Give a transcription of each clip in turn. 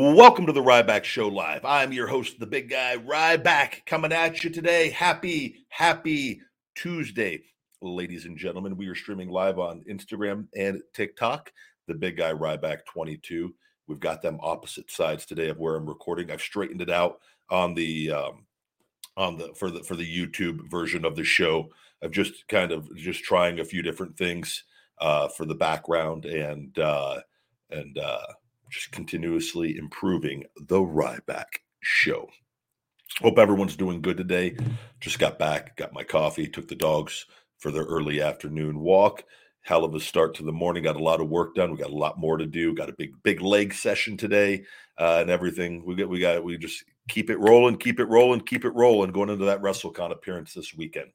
Welcome to the Ryback Show Live. I'm your host, the big guy, Ryback, coming at you today. Happy, happy Tuesday, ladies and gentlemen. We are streaming live on Instagram and TikTok, the big guy, Ryback 22. We've got them opposite sides today of where I'm recording. I've straightened it out on the um, on the for the for the YouTube version of the show. I've just kind of just trying a few different things uh, for the background and uh, and uh, just continuously improving the Ryback show. Hope everyone's doing good today. Just got back, got my coffee, took the dogs for their early afternoon walk. Hell of a start to the morning. Got a lot of work done. We got a lot more to do. Got a big, big leg session today, uh, and everything. We get, we got, we just keep it rolling, keep it rolling, keep it rolling. Going into that WrestleCon appearance this weekend.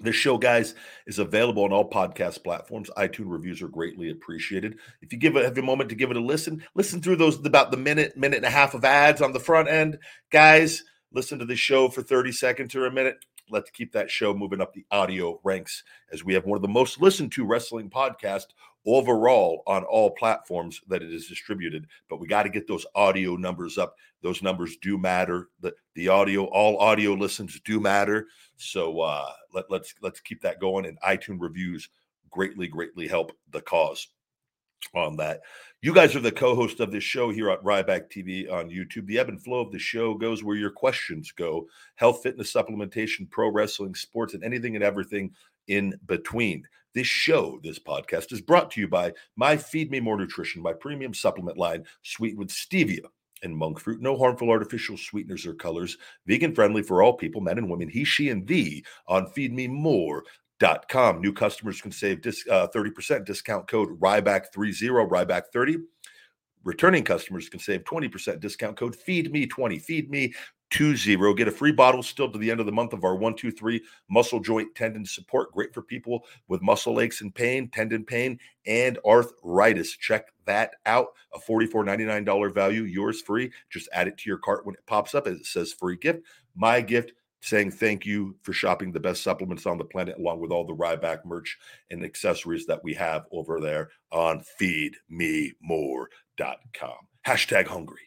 This show, guys, is available on all podcast platforms. iTunes reviews are greatly appreciated. If you give it have a moment to give it a listen, listen through those about the minute, minute and a half of ads on the front end, guys. Listen to the show for 30 seconds or a minute. Let's keep that show moving up the audio ranks as we have one of the most listened to wrestling podcasts overall on all platforms that it is distributed. But we got to get those audio numbers up. Those numbers do matter. The the audio, all audio listens do matter. So uh, let, let's let's keep that going. And iTunes reviews greatly, greatly help the cause on that. You guys are the co-host of this show here at Ryback TV on YouTube. The ebb and flow of the show goes where your questions go: health, fitness, supplementation, pro wrestling, sports, and anything and everything in between. This show, this podcast, is brought to you by My Feed Me More Nutrition, my premium supplement line, sweetened with stevia and monk fruit. No harmful artificial sweeteners or colors. Vegan friendly for all people, men and women. He, she, and thee on feedmemore.com. New customers can save dis, uh, 30% discount code Ryback30, Ryback30. Returning customers can save 20% discount code FEED ME20. Feed me 20. Get a free bottle still to the end of the month of our 123 muscle joint tendon support. Great for people with muscle aches and pain, tendon pain, and arthritis. Check that out. A $44.99 value, yours free. Just add it to your cart when it pops up as it says free gift. My gift saying thank you for shopping the best supplements on the planet, along with all the Ryback merch and accessories that we have over there on feedmemore.com. Hashtag hungry.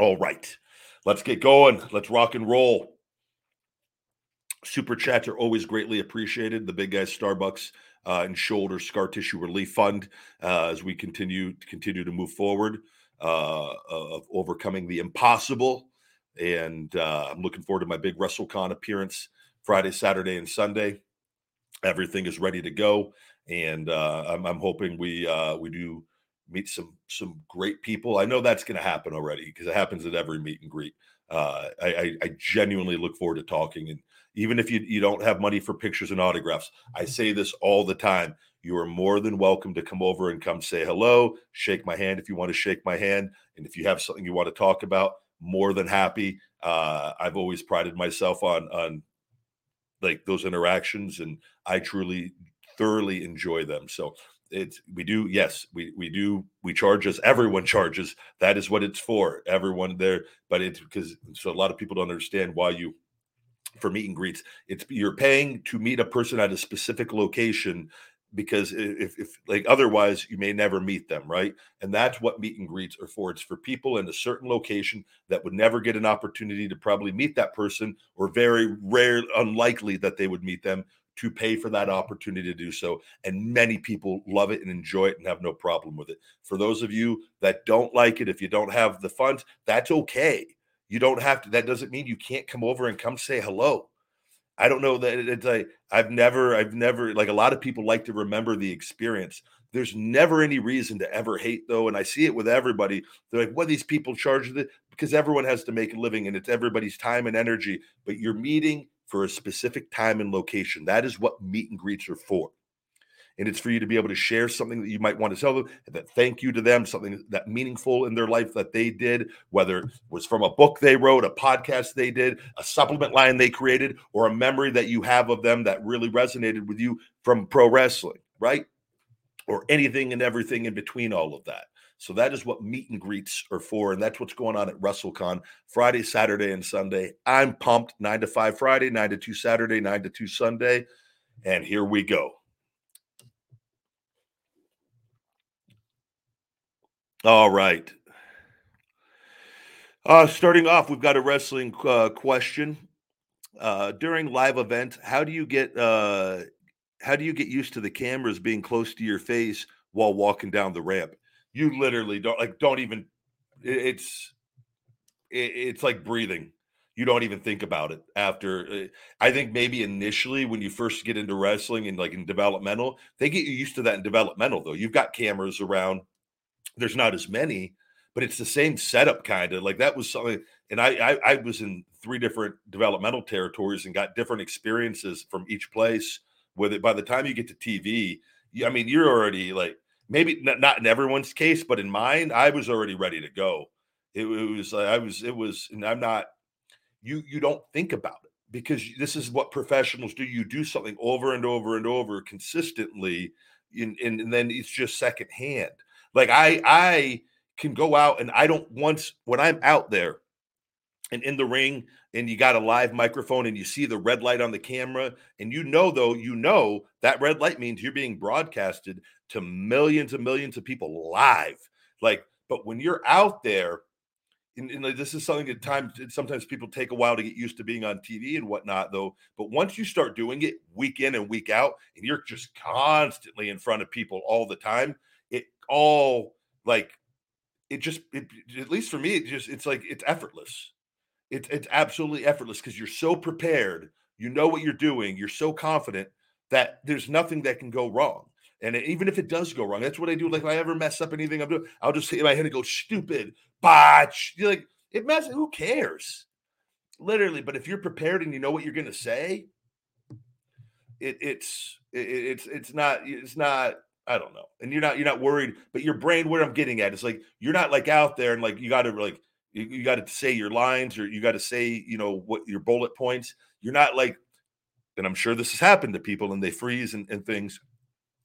All right, let's get going. Let's rock and roll. Super chats are always greatly appreciated. The big guys, Starbucks uh, and Shoulder Scar Tissue Relief Fund, uh, as we continue to continue to move forward uh, of overcoming the impossible. And uh, I'm looking forward to my big WrestleCon appearance Friday, Saturday, and Sunday. Everything is ready to go, and uh, I'm, I'm hoping we uh, we do meet some some great people. I know that's going to happen already because it happens at every meet and greet. Uh, I, I, I genuinely look forward to talking, and even if you you don't have money for pictures and autographs, I say this all the time. You are more than welcome to come over and come say hello, shake my hand if you want to shake my hand, and if you have something you want to talk about, more than happy. Uh, I've always prided myself on on like those interactions, and I truly thoroughly enjoy them. So it's we do yes we we do we charge as everyone charges that is what it's for everyone there but it's because so a lot of people don't understand why you for meet and greets it's you're paying to meet a person at a specific location because if, if like otherwise you may never meet them right? And that's what meet and greets are for it's for people in a certain location that would never get an opportunity to probably meet that person or very rare unlikely that they would meet them to pay for that opportunity to do so. And many people love it and enjoy it and have no problem with it. For those of you that don't like it, if you don't have the funds, that's okay. You don't have to, that doesn't mean you can't come over and come say hello. I don't know that it's like I've never, I've never like a lot of people like to remember the experience. There's never any reason to ever hate though, and I see it with everybody. They're like, "What these people charge?" Because everyone has to make a living, and it's everybody's time and energy. But you're meeting for a specific time and location. That is what meet and greets are for. And it's for you to be able to share something that you might want to tell them, that thank you to them, something that meaningful in their life that they did, whether it was from a book they wrote, a podcast they did, a supplement line they created, or a memory that you have of them that really resonated with you from pro wrestling, right? Or anything and everything in between all of that. So that is what meet and greets are for. And that's what's going on at WrestleCon Friday, Saturday, and Sunday. I'm pumped. Nine to five Friday, nine to two Saturday, nine to two Sunday. And here we go. All right. Uh, starting off, we've got a wrestling uh, question. Uh, during live event, how do you get uh, how do you get used to the cameras being close to your face while walking down the ramp? You literally don't like don't even it's it's like breathing. You don't even think about it after uh, i think maybe initially when you first get into wrestling and like in developmental they get you used to that in developmental though. You've got cameras around. There's not as many but it's the same setup kind of like that was something and I, I i was in three different developmental territories and got different experiences from each place with it. By the time you get to tv i mean you're already like maybe not in everyone's case, but in mine, I was already ready to go. It, it was, I was, it was, and I'm not, you, you don't think about it because this is what professionals do. You do something over and over and over consistently, and, and then it's just secondhand. Like I, I can go out and I don't once when I'm out there and in the ring and you got a live microphone and you see the red light on the camera and you know though you know that red light means you're being broadcasted to millions and millions of people live like but when you're out there and, and this is something at times sometimes people take a while to get used to being on tv and whatnot though but once you start doing it week in and week out and you're just constantly in front of people all the time it all like it just it, at least for me it just it's like it's effortless it's it's absolutely effortless because you're so prepared. You know what you're doing. You're so confident that there's nothing that can go wrong. And even if it does go wrong, that's what I do. Like if I ever mess up anything I'm doing, I'll just hit my head and go stupid botch. You're like it messes. Who cares? Literally. But if you're prepared and you know what you're going to say, it, it's it, it's it's not it's not I don't know. And you're not you're not worried, but your brain, where I'm getting at, is like you're not like out there and like you got to like you, you got to say your lines or you got to say, you know, what your bullet points. You're not like, and I'm sure this has happened to people and they freeze and, and things.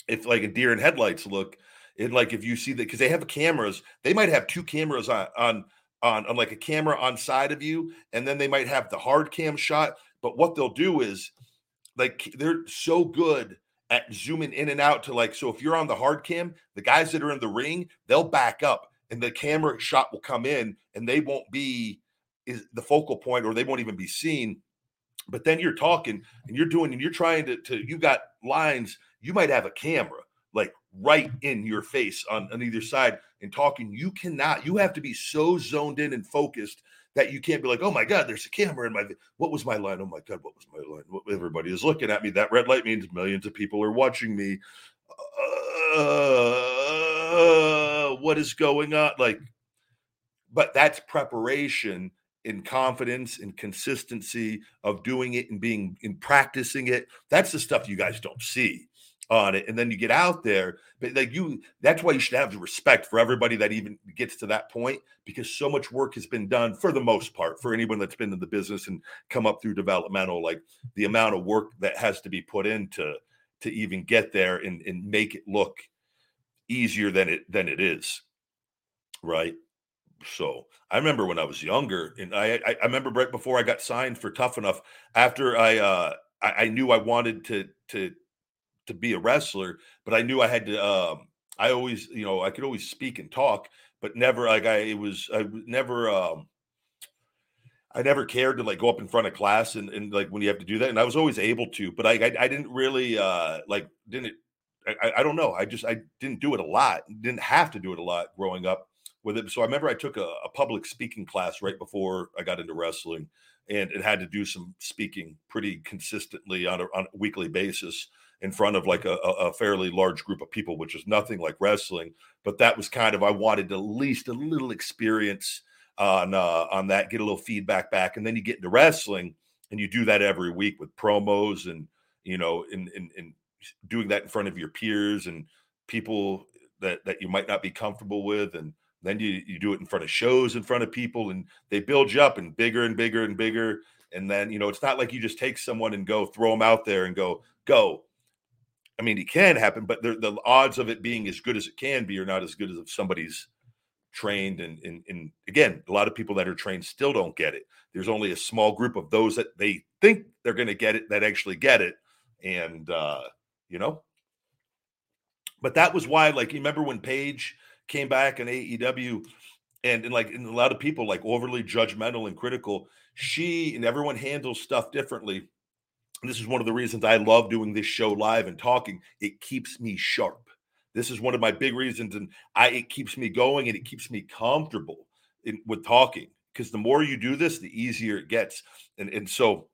If like a deer in headlights look, and like if you see that because they have cameras, they might have two cameras on on on, on like a camera on side of you, and then they might have the hard cam shot. But what they'll do is like they're so good at zooming in and out to like so if you're on the hard cam, the guys that are in the ring, they'll back up and the camera shot will come in and they won't be is the focal point or they won't even be seen but then you're talking and you're doing and you're trying to, to you got lines you might have a camera like right in your face on, on either side and talking you cannot you have to be so zoned in and focused that you can't be like oh my god there's a camera in my what was my line oh my god what was my line everybody is looking at me that red light means millions of people are watching me uh, what is going on? Like, but that's preparation in confidence and consistency of doing it and being in practicing it. That's the stuff you guys don't see. On it and then you get out there but like you that's why you should have respect for everybody that even gets to that point because so much work has been done for the most part for anyone that's been in the business and come up through developmental like the amount of work that has to be put into to to even get there and, and make it look easier than it than it is right? So i remember when i was younger and i i, I remember right before i got signed for tough enough after i uh I, I knew i wanted to to to be a wrestler, but I knew I had to. Um, I always, you know, I could always speak and talk, but never like I. It was I never. Um, I never cared to like go up in front of class and, and like when you have to do that, and I was always able to, but I I, I didn't really uh like didn't I, I don't know I just I didn't do it a lot, didn't have to do it a lot growing up with it. So I remember I took a, a public speaking class right before I got into wrestling, and it had to do some speaking pretty consistently on a, on a weekly basis in front of like a, a, fairly large group of people, which is nothing like wrestling. But that was kind of I wanted at least a little experience on uh, on that, get a little feedback back, and then you get into wrestling, and you do that every week with promos and you know, in in, in doing that in front of your peers and people that that you might not be comfortable with, and then you you do it in front of shows in front of people, and they build you up and bigger and bigger and bigger. And then you know, it's not like you just take someone and go throw them out there and go go I mean, it can happen, but the, odds of it being as good as it can be are not as good as if somebody's trained. And, and, and again, a lot of people that are trained still don't get it. There's only a small group of those that they think they're going to get it that actually get it. And, uh, you know, but that was why, like, you remember when Paige came back in AEW and, and like, and a lot of people like overly judgmental and critical. She and everyone handles stuff differently this is one of the reasons I love doing this show live and talking. It keeps me sharp. This is one of my big reasons, and I it keeps me going and it keeps me comfortable in, with talking. Because the more you do this, the easier it gets. And and so,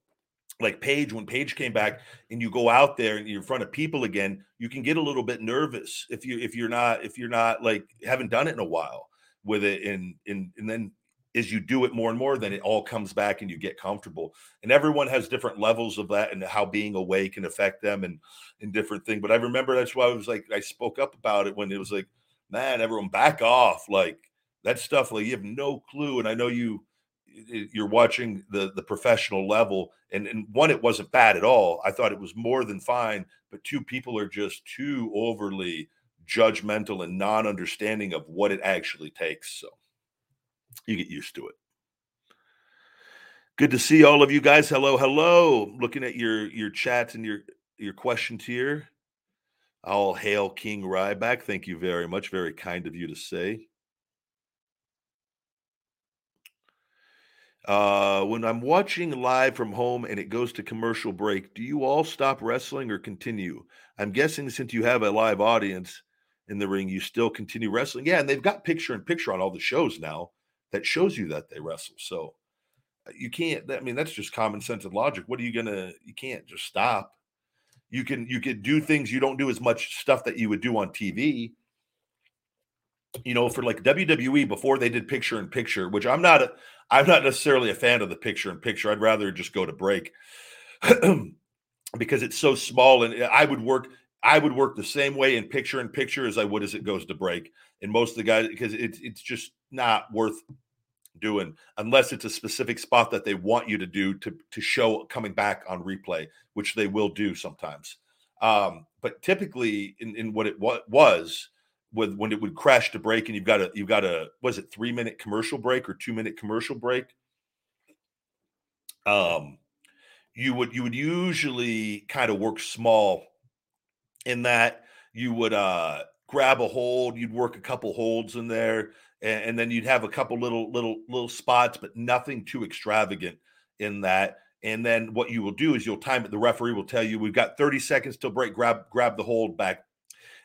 like Paige, when Paige came back, and you go out there and you're in front of people again, you can get a little bit nervous if you if you're not if you're not like haven't done it in a while with it, and and and then as you do it more and more, then it all comes back and you get comfortable. And everyone has different levels of that and how being away can affect them and and different thing. But I remember that's why I was like I spoke up about it when it was like, man, everyone back off. Like that stuff, like you have no clue. And I know you you're watching the the professional level and and one it wasn't bad at all i thought it was more than fine but two people are just too overly judgmental and non-understanding of what it actually takes so you get used to it. Good to see all of you guys. Hello, hello. Looking at your your chats and your your questions here. All hail King Ryback. Thank you very much. Very kind of you to say. Uh, when I'm watching live from home and it goes to commercial break, do you all stop wrestling or continue? I'm guessing since you have a live audience in the ring, you still continue wrestling. Yeah, and they've got picture in picture on all the shows now that shows you that they wrestle. So uh, you can't. I mean, that's just common sense and logic. What are you gonna? You can't just stop. You can you can do things you don't do as much stuff that you would do on TV. You know, for like WWE before they did picture in picture, which I'm not. A, I'm not necessarily a fan of the picture in picture. I'd rather just go to break because it's so small, and uh, I would work. I would work the same way in picture in picture as I would as it goes to break. And most of the guys, because it's it's just not worth doing unless it's a specific spot that they want you to do to to show coming back on replay, which they will do sometimes. Um, but typically, in, in what it what was with when it would crash to break, and you've got a you've got a was it three minute commercial break or two minute commercial break? Um, you would you would usually kind of work small in that you would uh grab a hold, you'd work a couple holds in there, and, and then you'd have a couple little little little spots, but nothing too extravagant in that. And then what you will do is you'll time it. The referee will tell you we've got 30 seconds till break. Grab grab the hold back,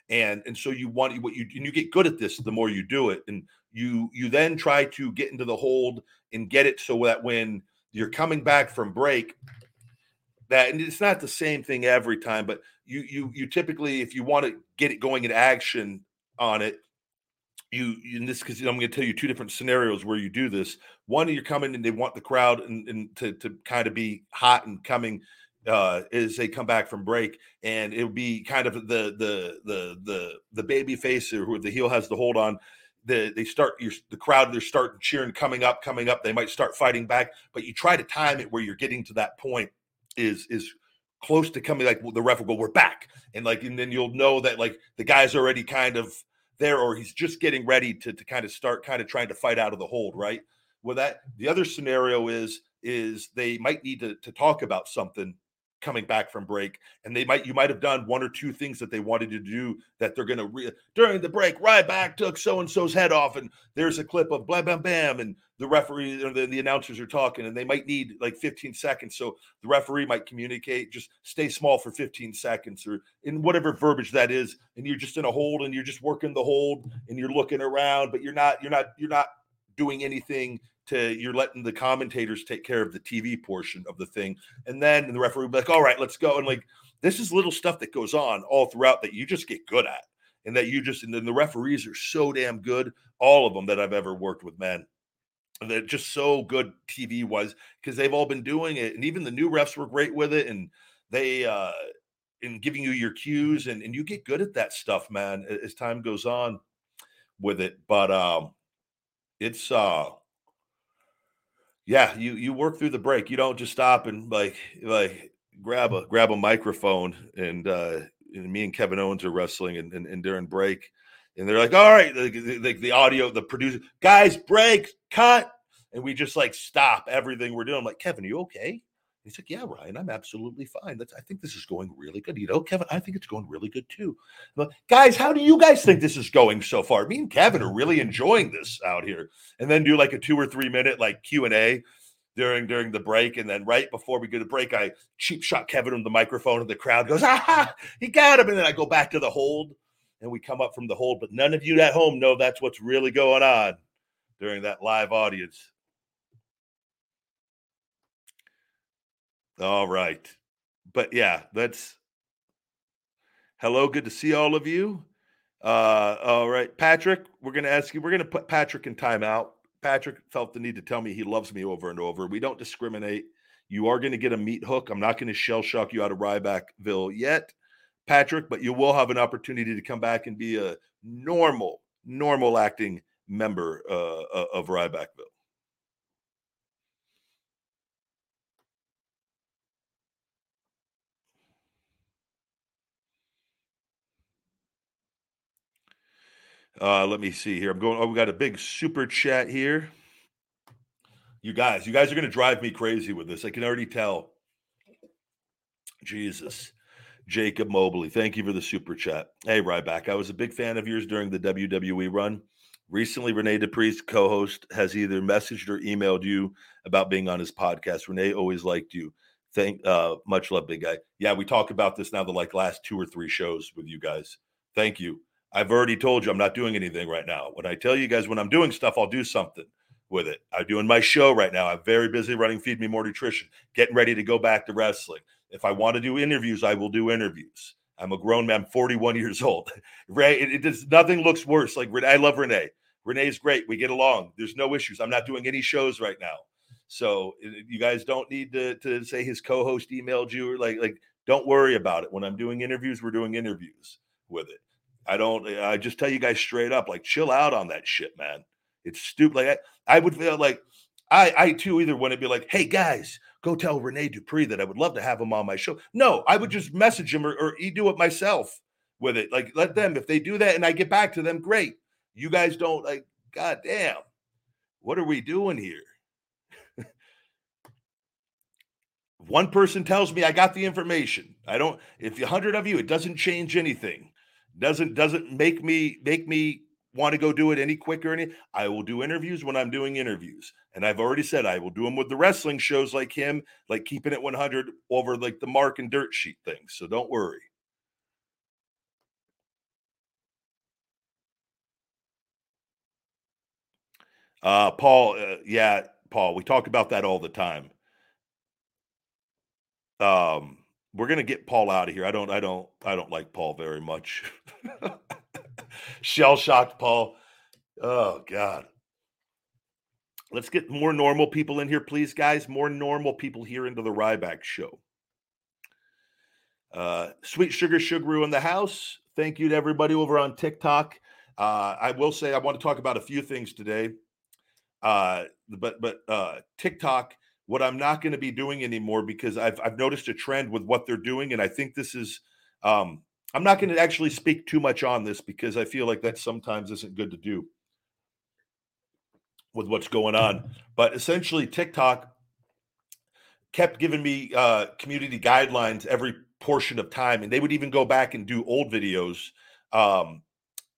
and and so you want what you and you get good at this the more you do it, and you you then try to get into the hold and get it so that when you're coming back from break, that and it's not the same thing every time, but you you you typically if you want to get it going in action on it, you in this because I'm going to tell you two different scenarios where you do this. One, you're coming and they want the crowd and, and to to kind of be hot and coming uh, as they come back from break, and it would be kind of the the the the the baby face or who the heel has the hold on. The, they start the crowd they're starting cheering coming up coming up they might start fighting back but you try to time it where you're getting to that point is is close to coming like the ref will go we're back and like and then you'll know that like the guy's already kind of there or he's just getting ready to, to kind of start kind of trying to fight out of the hold right? Well that the other scenario is is they might need to, to talk about something coming back from break and they might you might have done one or two things that they wanted to do that they're going to re- during the break right back took so and so's head off and there's a clip of blam bam bam and the referee or the, the announcers are talking and they might need like 15 seconds so the referee might communicate just stay small for 15 seconds or in whatever verbiage that is and you're just in a hold and you're just working the hold and you're looking around but you're not you're not you're not doing anything to you're letting the commentators take care of the TV portion of the thing. And then the referee will be like, all right, let's go. And like this is little stuff that goes on all throughout that you just get good at. And that you just and then the referees are so damn good, all of them that I've ever worked with, man. They're just so good TV was because they've all been doing it. And even the new refs were great with it. And they uh in giving you your cues and, and you get good at that stuff, man, as time goes on with it. But um it's uh yeah, you you work through the break. You don't just stop and like like grab a grab a microphone and uh and me and Kevin Owens are wrestling and, and, and during break and they're like, all right, the, the, the, audio, the producer, guys, break, cut. And we just like stop everything we're doing. I'm like, Kevin, are you okay? He's like, Yeah, Ryan, I'm absolutely fine. That's I think this is going really good. You know, Kevin, I think it's going really good too. But guys, how do you guys think this is going so far? Me and Kevin are really enjoying this out here. And then do like a two or three minute like Q and A during during the break. And then right before we go to break, I cheap shot Kevin on the microphone, and the crowd goes, Ah, he got him. And then I go back to the hold and we come up from the hold. But none of you at home know that's what's really going on during that live audience. All right. But yeah, that's hello. Good to see all of you. Uh, all right, Patrick, we're going to ask you, we're going to put Patrick in timeout. Patrick felt the need to tell me he loves me over and over. We don't discriminate. You are going to get a meat hook. I'm not going to shell shock you out of Rybackville yet, Patrick, but you will have an opportunity to come back and be a normal, normal acting member uh, of Rybackville. Uh, let me see here. I'm going. Oh, we got a big super chat here. You guys, you guys are going to drive me crazy with this. I can already tell. Jesus. Jacob Mobley, thank you for the super chat. Hey, Ryback, I was a big fan of yours during the WWE run. Recently, Renee Dupree's co host has either messaged or emailed you about being on his podcast. Renee always liked you. Thank uh much love, big guy. Yeah, we talk about this now the like last two or three shows with you guys. Thank you. I've already told you I'm not doing anything right now. When I tell you guys when I'm doing stuff, I'll do something with it. I'm doing my show right now. I'm very busy running Feed Me More Nutrition, getting ready to go back to wrestling. If I want to do interviews, I will do interviews. I'm a grown man, 41 years old. Ray, it, it does nothing looks worse. Like I love Renee. Renee's great. We get along. There's no issues. I'm not doing any shows right now. So uh, you guys don't need to, to say his co-host emailed you or like like don't worry about it. When I'm doing interviews, we're doing interviews with it. I don't. Eh, I just tell you guys straight up, like chill out on that shit, man. It's stupid. Like I, I would feel like I, I too either want to be like, hey guys, go tell Rene Dupree that I would love to have him on my show. No, I would just message him or, or do it myself with it. Like let them if they do that and I get back to them, great. You guys don't like. God damn, what are we doing here? One person tells me I got the information. I don't. If a hundred of you, it doesn't change anything doesn't doesn't make me make me want to go do it any quicker any i will do interviews when i'm doing interviews. And i've already said i will do them with the wrestling shows like him like keeping it 100 over like the mark and dirt sheet things so don't worry. Uh paul uh, yeah paul we talk about that all the time. Um we're gonna get Paul out of here. I don't, I don't, I don't like Paul very much. Shell shocked Paul. Oh God. Let's get more normal people in here, please, guys. More normal people here into the Ryback show. Uh, Sweet Sugar Sugaru in the house. Thank you to everybody over on TikTok. Uh, I will say I want to talk about a few things today. Uh, but but uh, TikTok, what I'm not going to be doing anymore because I've I've noticed a trend with what they're doing, and I think this is. Um, I'm not going to actually speak too much on this because I feel like that sometimes isn't good to do with what's going on. But essentially, TikTok kept giving me uh, community guidelines every portion of time, and they would even go back and do old videos. Um,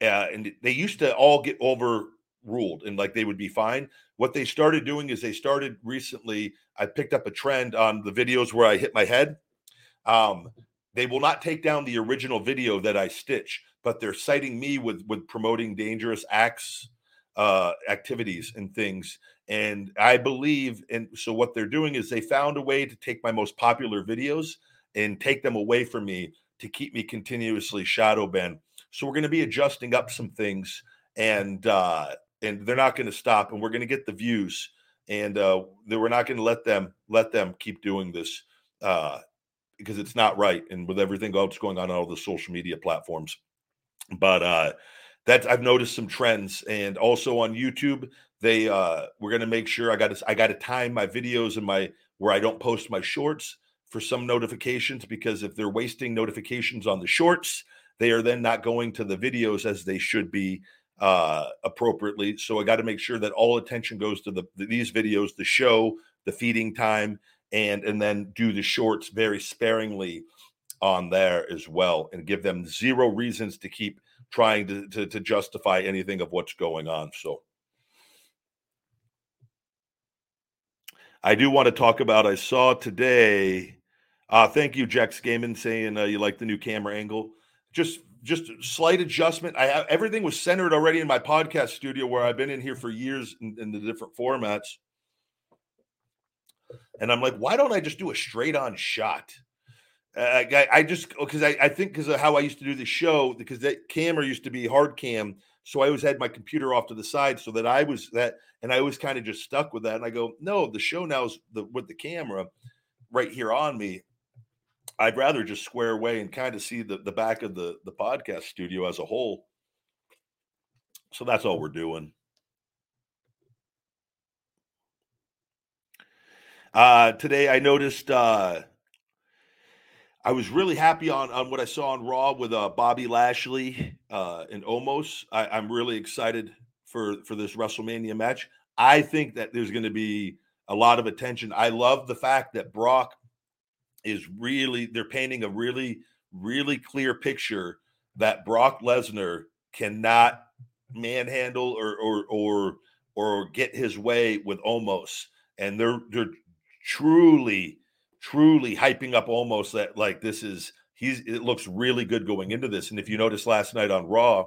uh, and they used to all get overruled, and like they would be fine. What they started doing is they started recently. I picked up a trend on the videos where I hit my head. Um, they will not take down the original video that I stitch, but they're citing me with with promoting dangerous acts uh, activities and things. And I believe, and so what they're doing is they found a way to take my most popular videos and take them away from me to keep me continuously shadow banned. So we're going to be adjusting up some things, and uh, and they're not going to stop, and we're going to get the views, and uh, we're not going to let them let them keep doing this uh, because it's not right, and with everything else going on on all the social media platforms. But uh, that I've noticed some trends, and also on YouTube, they uh, we're gonna make sure I got to I got to time my videos and my where I don't post my shorts for some notifications because if they're wasting notifications on the shorts, they are then not going to the videos as they should be uh, appropriately. So I got to make sure that all attention goes to the, the these videos, the show, the feeding time, and and then do the shorts very sparingly on there as well, and give them zero reasons to keep trying to, to, to justify anything of what's going on. So I do want to talk about. I saw today. Uh, thank you, Jex Gaiman, saying uh, you like the new camera angle. Just just slight adjustment. I have everything was centered already in my podcast studio where I've been in here for years in, in the different formats. And I'm like, why don't I just do a straight on shot? Uh, I, I just because I, I think because of how I used to do the show because that camera used to be hard cam, so I always had my computer off to the side so that I was that, and I was kind of just stuck with that. And I go, no, the show now is the with the camera right here on me. I'd rather just square away and kind of see the the back of the the podcast studio as a whole. So that's all we're doing. Uh, today I noticed. Uh, I was really happy on on what I saw on Raw with uh, Bobby Lashley uh, and Omos. I, am really excited for for this WrestleMania match. I think that there's going to be a lot of attention. I love the fact that Brock is really they're painting a really really clear picture that Brock Lesnar cannot manhandle or or or or get his way with Omos, and they're they're truly truly hyping up Omos that like this is he's it looks really good going into this. And if you notice last night on Raw,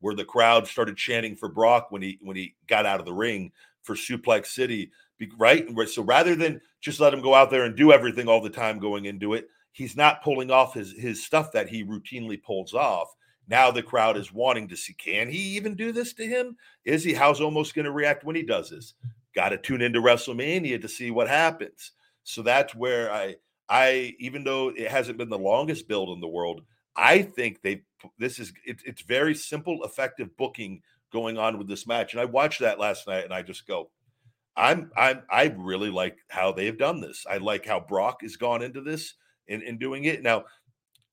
where the crowd started chanting for Brock when he when he got out of the ring for Suplex City, right? So rather than just let him go out there and do everything all the time going into it, he's not pulling off his his stuff that he routinely pulls off. Now the crowd is wanting to see can he even do this to him? Is he? How's Omos going to react when he does this? Got to tune into WrestleMania to see what happens. So that's where I I even though it hasn't been the longest build in the world, I think they this is it, it's very simple, effective booking going on with this match. And I watched that last night, and I just go, I'm I'm I really like how they've done this. I like how Brock has gone into this and, and doing it now.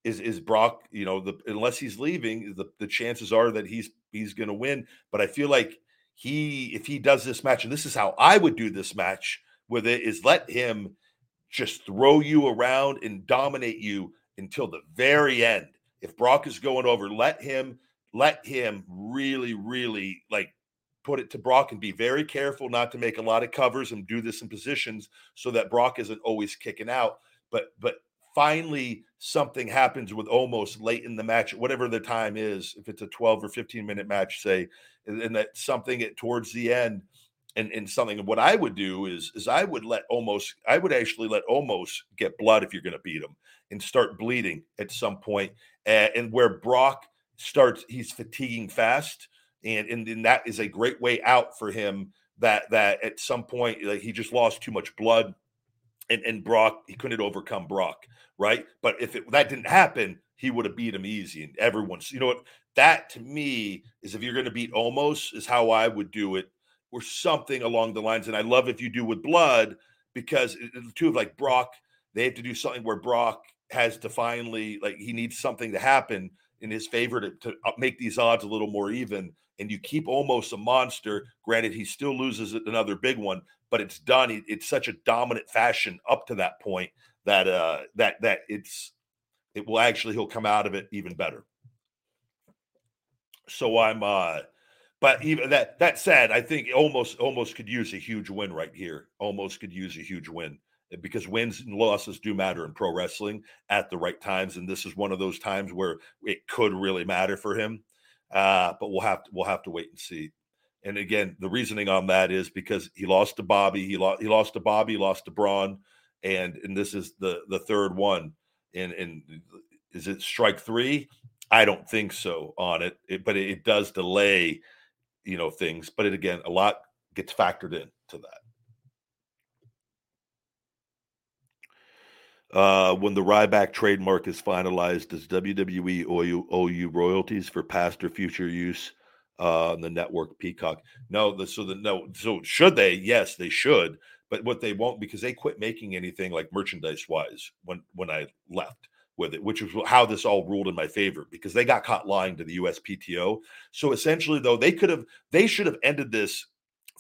Is is Brock? You know, the unless he's leaving, the, the chances are that he's he's going to win. But I feel like he, if he does this match, and this is how I would do this match with it, is let him just throw you around and dominate you until the very end. If Brock is going over, let him let him really, really like put it to Brock and be very careful not to make a lot of covers and do this in positions so that Brock isn't always kicking out. But but finally something happens with Omos late in the match, whatever the time is, if it's a 12 or 15 minute match, say, and, and that something at towards the end and, and something what I would do is is I would let Omos I would actually let Omos get blood if you're going to beat him and start bleeding at some point and, and where Brock starts he's fatiguing fast and, and that is a great way out for him that that at some point like he just lost too much blood and and Brock he couldn't overcome Brock, right? But if it, that didn't happen, he would have beat him easy. And everyone's, you know what? That to me is if you're going to beat Omos is how I would do it, or something along the lines. And I love if you do with blood because the two of like Brock, they have to do something where Brock has to finally like he needs something to happen in his favor to, to uh, make these odds a little more even. And you keep Omos a monster. Granted, he still loses another big one, but it's done. It's such a dominant fashion up to that point that uh that that it's it will actually he'll come out of it even better. So I'm uh but even that that said, I think Omos Omos could use a huge win right here. Omos could use a huge win because wins and losses do matter in pro wrestling at the right times, and this is one of those times where it could really matter for him. Uh, but we'll have to we'll have to wait and see. And again, the reasoning on that is because he lost to Bobby, he lost he lost to Bobby, lost to Braun, and and this is the the third one. And and is it strike three? I don't think so on it, it but it, it, does delay, you know, things. But it again, a lot gets factored in to that. Uh, when the Ryback trademark is finalized, does WWE owe you, owe you royalties for past or future use? uh, on the network Peacock. No, the, so the no, so should they? Yes, they should. But what they won't because they quit making anything like merchandise wise when when I left with it, which is how this all ruled in my favor because they got caught lying to the USPTO. So essentially, though, they could have they should have ended this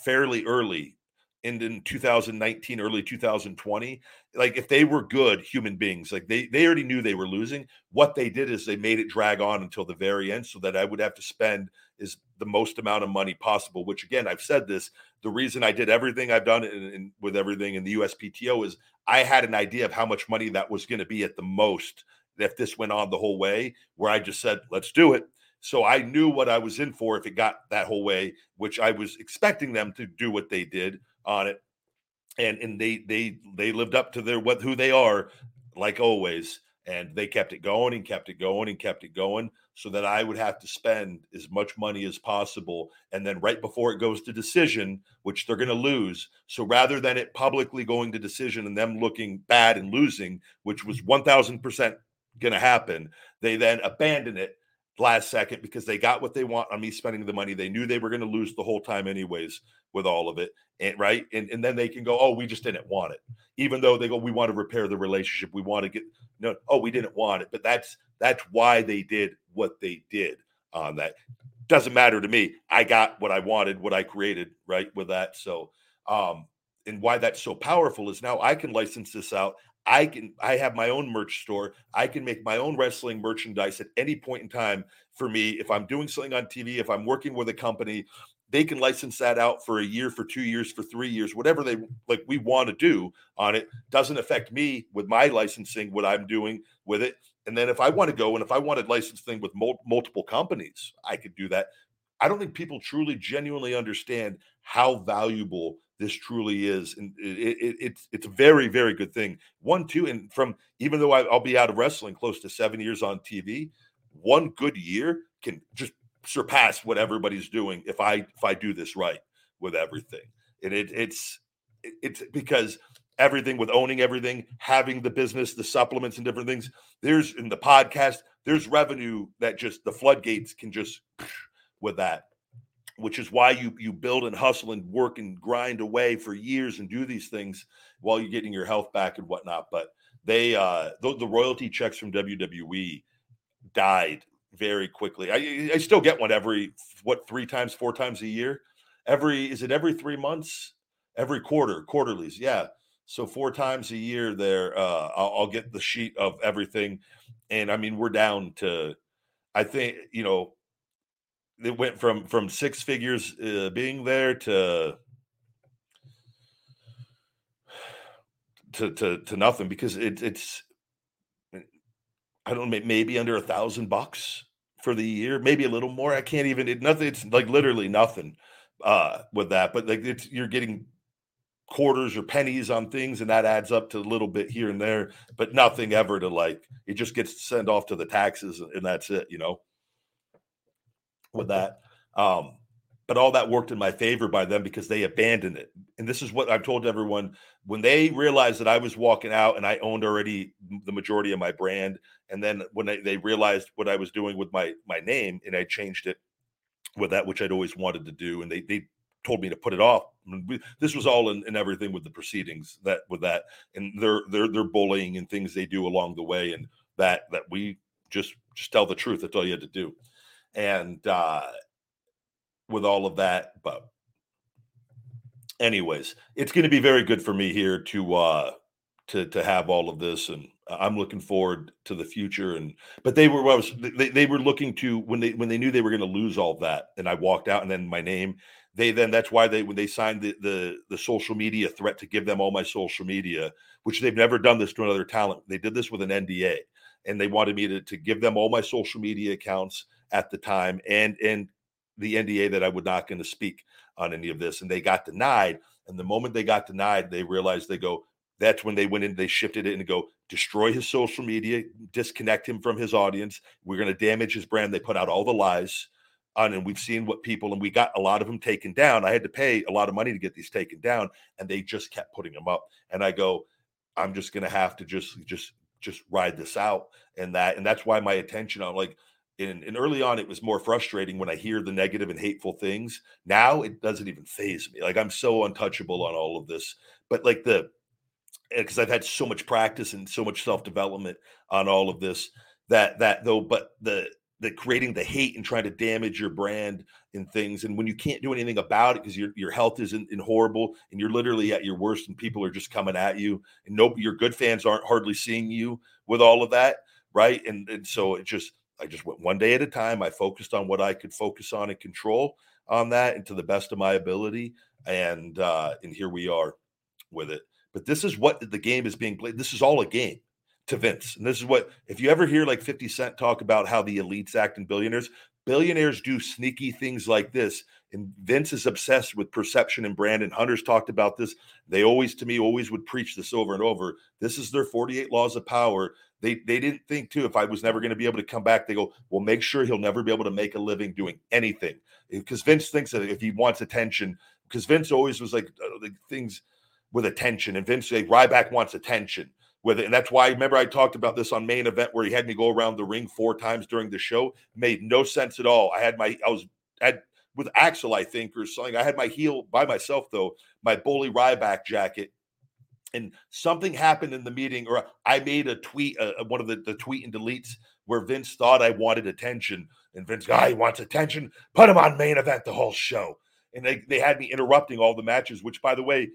fairly early in, in 2019 early 2020 like if they were good human beings like they they already knew they were losing. What they did is they made it drag on until the very end so that i would have to spend is the most amount of money possible which again i've said this the reason i did everything i've done in, in, with everything in the uspto is i had an idea of how much money that was going to be at the most if this went on the whole way where i just said let's do it. So I knew what I was in for if it got that whole way, which I was expecting them to do what they did on it, and and they they they lived up to their what who they are, like always, and they kept it going and kept it going and kept it going, so that I would have to spend as much money as possible, and then right before it goes to decision, which they're going to lose, so rather than it publicly going to decision and them looking bad and losing, which was one thousand percent going to happen, they then abandon it last second because they got what they want on me spending the money. They knew they were going to lose the whole time anyways with all of it. And right. And, and then they can go, oh, we just didn't want it. Even though they go, we want to repair the relationship. We want to get no, oh, we didn't want it. But that's that's why they did what they did on that. Doesn't matter to me. I got what I wanted, what I created, right? With that. So um, and why that's so powerful is now I can license this out. I can I have my own merch store. I can make my own wrestling merchandise at any point in time for me. If I'm doing something on TV, if I'm working with a company, they can license that out for a year, for two years, for three years, whatever they like we want to do on it. Doesn't affect me with my licensing, what I'm doing with it. And then if I want to go and if I wanted thing with mul- multiple companies, I could do that. I don't think people truly genuinely understand how valuable this truly is, and it, it, it's it's a very very good thing. One, two, and from even though I, I'll be out of wrestling close to seven years on TV, one good year can just surpass what everybody's doing if I if I do this right with everything. And it it's it's because everything with owning everything, having the business, the supplements and different things. There's in the podcast, there's revenue that just the floodgates can just with that which is why you you build and hustle and work and grind away for years and do these things while you're getting your health back and whatnot. But they uh the, the royalty checks from WWE died very quickly. I I still get one every what three times, four times a year. Every is it every three months? Every quarter, quarterlies, yeah. So four times a year there, uh, I'll, I'll get the sheet of everything, and I mean we're down to, I think you know it went from from six figures uh, being there to to to to nothing because it, it's I don't know maybe under a thousand bucks for the year, maybe a little more. I can't even it, nothing. It's like literally nothing uh, with that, but like it's you're getting quarters or pennies on things and that adds up to a little bit here and there but nothing ever to like it just gets sent off to the taxes and that's it you know with that. Um, but all that worked in my favor by them because they abandoned it. And this is what I've told everyone when they realized that I was walking out and I owned already the majority of my brand. And then when they, they realized what I was doing with my my name and I changed it with that, which I'd always wanted to do, and they they told me to put it off. this was all in, in, everything with the proceedings that with that and their their their bullying and things they do along the way, and that that we just just tell the truth. That's all you had to do. And uh with all of that. But anyways, it's going to be very good for me here to uh to to have all of this and I'm looking forward to the future and but they were I was they, they were looking to when they when they knew they were going to lose all that and I walked out and then my name they then that's why they when they signed the the the social media threat to give them all my social media which they've never done this to another talent they did this with an NDA and they wanted me to to give them all my social media accounts at the time and in the NDA that I would not going to speak on any of this, and they got denied. And the moment they got denied, they realized they go. That's when they went in. They shifted it and go destroy his social media, disconnect him from his audience. We're going to damage his brand. They put out all the lies on, and we've seen what people and we got a lot of them taken down. I had to pay a lot of money to get these taken down, and they just kept putting them up. And I go, I'm just going to have to just just just ride this out and that and that's why my attention on like and, and early on it was more frustrating when i hear the negative and hateful things. Now it doesn't even faze me like i'm so untouchable on all of this but like the eh, because i've had so much practice and so much self-development on all of this that that though but the the creating the hate and trying to damage your brand and things and when you can't do anything about it because your your health is in, in, horrible and you're literally at your worst and people are just coming at you and no your good fans aren't hardly seeing you with all of that right? And and so it just I just went one day at a time. I focused on what I could focus on and control on that, and to the best of my ability. And uh, and here we are with it. But this is what the game is being played. This is all a game to Vince. And this is what if you ever hear like 50 Cent talk about how the elites act and billionaires, billionaires do sneaky things like this. And Vince is obsessed with perception and brand. And Hunter's talked about this. They always, to me, always would preach this over and over. This is their 48 laws of power they they didn't think too if I was never going to be able to come back. They go, well, make sure he'll never be able to make a living doing anything because Vince thinks that if he wants attention, because Vince always was like, uh, things with attention, and Vince like Ryback wants attention with it, and that's why remember I talked about this on main event where he had me go around the ring four times during the show. It made no sense at all. I had my I was had with Axel, I think, or something. I had my heel by myself though, my bully Ryback jacket and something happened in the meeting, or I made a tweet, uh, uh, one of the, the tweet and deletes where Vince thought I wanted attention, and Vince, guy oh, wants attention, put him on main event the whole show, and they they had me interrupting all the matches, which by the way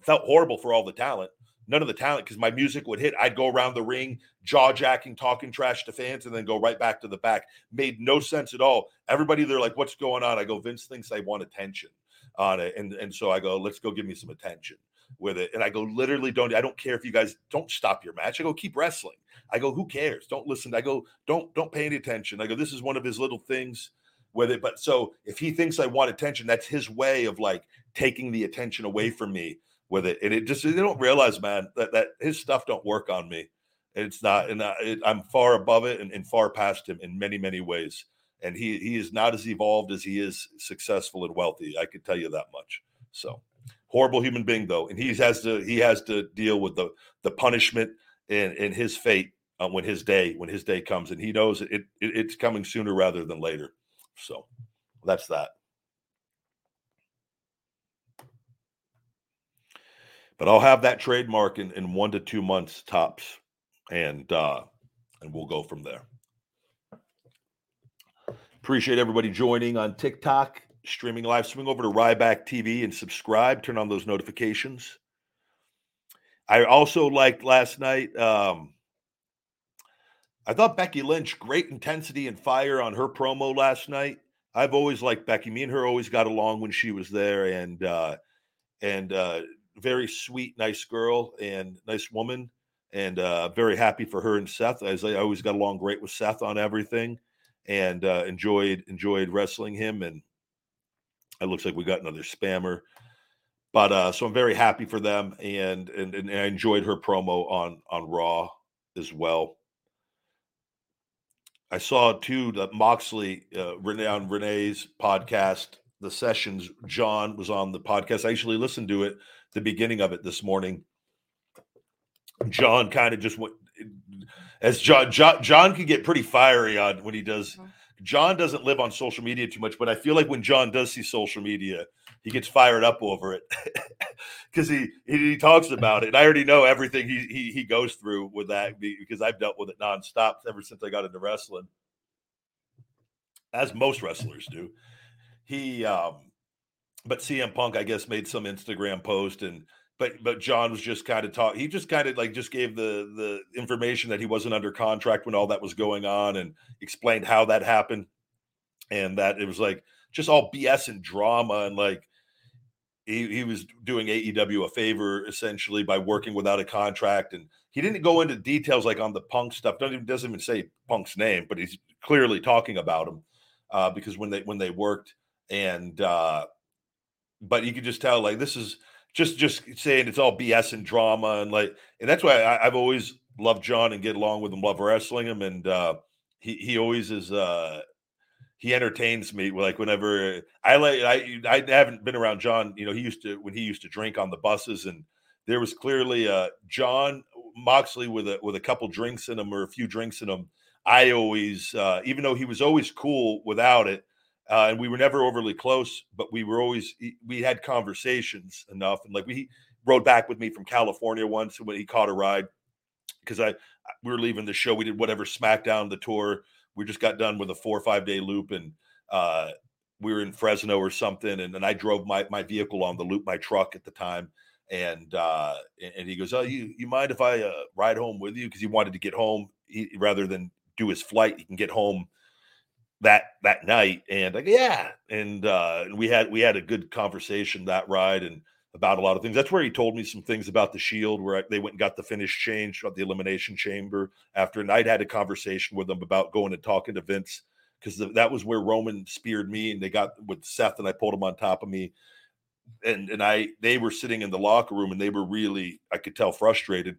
felt horrible for all the talent. None of the talent because my music would hit. I'd go around the ring, jaw jacking, talking trash to fans, and then go right back to the back. Made no sense at all. Everybody, they're like, "What's going on?" I go, "Vince thinks I want attention on it," and and so I go, "Let's go give me some attention." With it. And I go, literally, don't I don't care if you guys don't stop your match. I go, keep wrestling. I go, who cares? Don't listen. I go, don't don't pay any attention. I go, this is one of his little things with it. But so if he thinks I want attention, that's his way of like taking the attention away from me with it. And it just they don't realize, man, that that his stuff don't work on me. It's not, and I, it, I'm far above it and, and far past him in many many ways. And he he is not as evolved as he is successful and wealthy. I can tell you that much. So horrible human being though, and he has to he has to deal with the the punishment and, and his fate uh, when his day when his day comes, and he knows it, it it's coming sooner rather than later. So that's that. But I'll have that trademark in, in one to two months tops, and uh, and we'll go from there. Appreciate everybody joining on TikTok streaming live, swing over to Ryback TV and subscribe. Turn on those notifications. I also liked last night. Um, I thought Becky Lynch, great intensity and fire on her promo last night. I've always liked Becky. Me and her always got along when she was there, and uh, and uh, very sweet, nice girl, and nice woman, and uh, very happy for her and Seth. As I always got along great with Seth on everything, and uh, enjoyed enjoyed wrestling him, and it looks like we got another spammer. But uh, so I'm very happy for them, and, and and I enjoyed her promo on on Raw as well. I saw too that Moxley uh, Renee on Renee's podcast the sessions, John was on the podcast. I actually listened to it, the beginning of it this morning. John kind of just went as John, John John can get pretty fiery on when he does. John doesn't live on social media too much, but I feel like when John does see social media, he gets fired up over it because he, he, he talks about it. And I already know everything he, he he goes through with that because I've dealt with it nonstop ever since I got into wrestling, as most wrestlers do. He um, but CM Punk, I guess, made some Instagram post and but but John was just kind of talk. He just kind of like just gave the the information that he wasn't under contract when all that was going on, and explained how that happened, and that it was like just all BS and drama, and like he he was doing AEW a favor essentially by working without a contract, and he didn't go into details like on the Punk stuff. Doesn't even doesn't even say Punk's name, but he's clearly talking about him uh, because when they when they worked and. uh but you could just tell like this is just just saying it's all BS and drama and like and that's why I, have always loved John and get along with him, love wrestling him, and uh, he he always is. Uh, he entertains me like whenever I like I I haven't been around John. You know, he used to when he used to drink on the buses, and there was clearly uh, John Moxley with a with a couple drinks in him or a few drinks in him. I always, uh, even though he was always cool without it, uh, and we were never overly close, but we were always we had conversations enough, and like we rode back with me from California once when he caught a ride because I we were leaving the show. We did whatever SmackDown the tour. We just got done with a four or five day loop, and uh, we were in Fresno or something, and, and I drove my my vehicle on the loop, my truck at the time, and uh, and he goes, "Oh, you you mind if I uh, ride home with you?" Because he wanted to get home he, rather than do his flight. He can get home that that night and like yeah and uh we had we had a good conversation that ride and about a lot of things that's where he told me some things about the shield where I, they went and got the finish change of the elimination chamber after and i'd had a conversation with them about going and talking to vince because that was where roman speared me and they got with seth and i pulled him on top of me and and i they were sitting in the locker room and they were really i could tell frustrated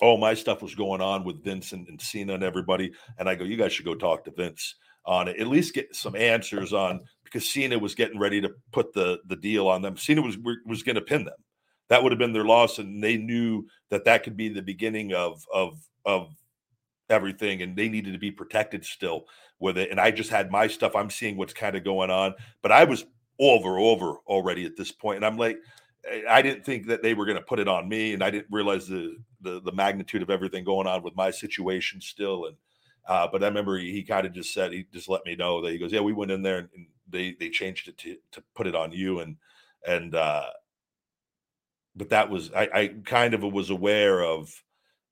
all my stuff was going on with Vince and, and Cena and everybody. And I go, you guys should go talk to Vince on it, at least get some answers on because Cena was getting ready to put the the deal on them. Cena was was going to pin them. That would have been their loss, and they knew that that could be the beginning of of of everything, and they needed to be protected still with it. And I just had my stuff. I'm seeing what's kind of going on, but I was over over already at this point, and I'm like. I didn't think that they were going to put it on me, and I didn't realize the, the the magnitude of everything going on with my situation still. And uh, but I remember he, he kind of just said he just let me know that he goes, yeah, we went in there and, and they they changed it to to put it on you and and uh, but that was I, I kind of was aware of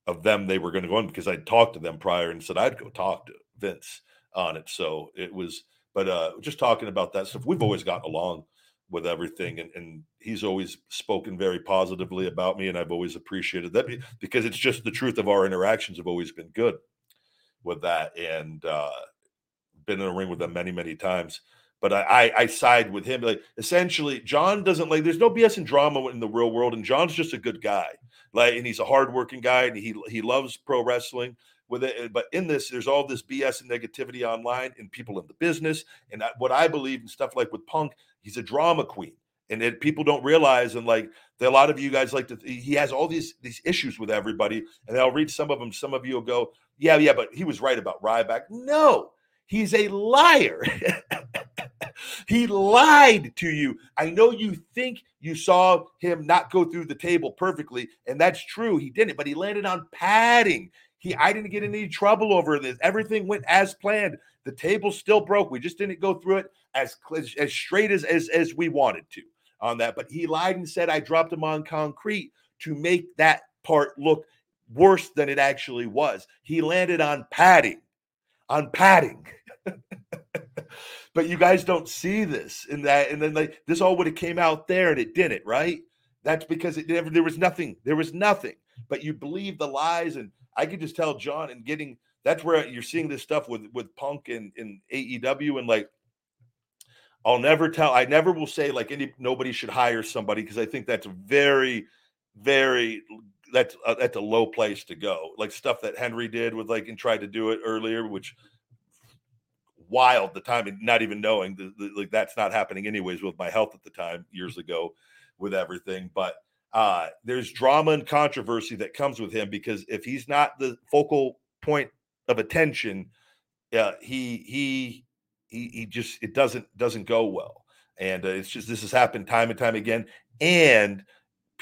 of them they were going to go in because I talked to them prior and said I'd go talk to Vince on it. So it was, but uh, just talking about that stuff, we've always gotten along with everything, and, and he's always spoken very positively about me, and I've always appreciated that because it's just the truth of our interactions have always been good with that and uh, been in a ring with them many, many times. But I, I, I side with him. Like essentially, John doesn't like. There's no BS and drama in the real world, and John's just a good guy. Like, and he's a hardworking guy, and he he loves pro wrestling with it. But in this, there's all this BS and negativity online, and people in the business, and what I believe and stuff like with Punk, he's a drama queen and it, people don't realize and like a lot of you guys like to he has all these these issues with everybody and i'll read some of them some of you will go yeah, yeah, but he was right about Ryback. No, he's a liar. he lied to you. I know you think you saw him not go through the table perfectly, and that's true. He didn't, but he landed on padding. He, I didn't get any trouble over this. Everything went as planned. The table still broke. We just didn't go through it as as straight as as, as we wanted to on that. But he lied and said I dropped him on concrete to make that part look worse than it actually was. He landed on padding, on padding. but you guys don't see this and that, and then like this all would have came out there and it didn't, right? That's because it never there was nothing. There was nothing. But you believe the lies, and I could just tell John and getting that's where you're seeing this stuff with with Punk and, and AEW and like I'll never tell. I never will say like any nobody should hire somebody because I think that's very, very that's uh, that's a low place to go. Like stuff that Henry did with like and tried to do it earlier, which wild the time and not even knowing that like that's not happening anyways with my health at the time years ago with everything. But uh, there's drama and controversy that comes with him because if he's not the focal point of attention, uh, he he he he just it doesn't doesn't go well, and uh, it's just this has happened time and time again, and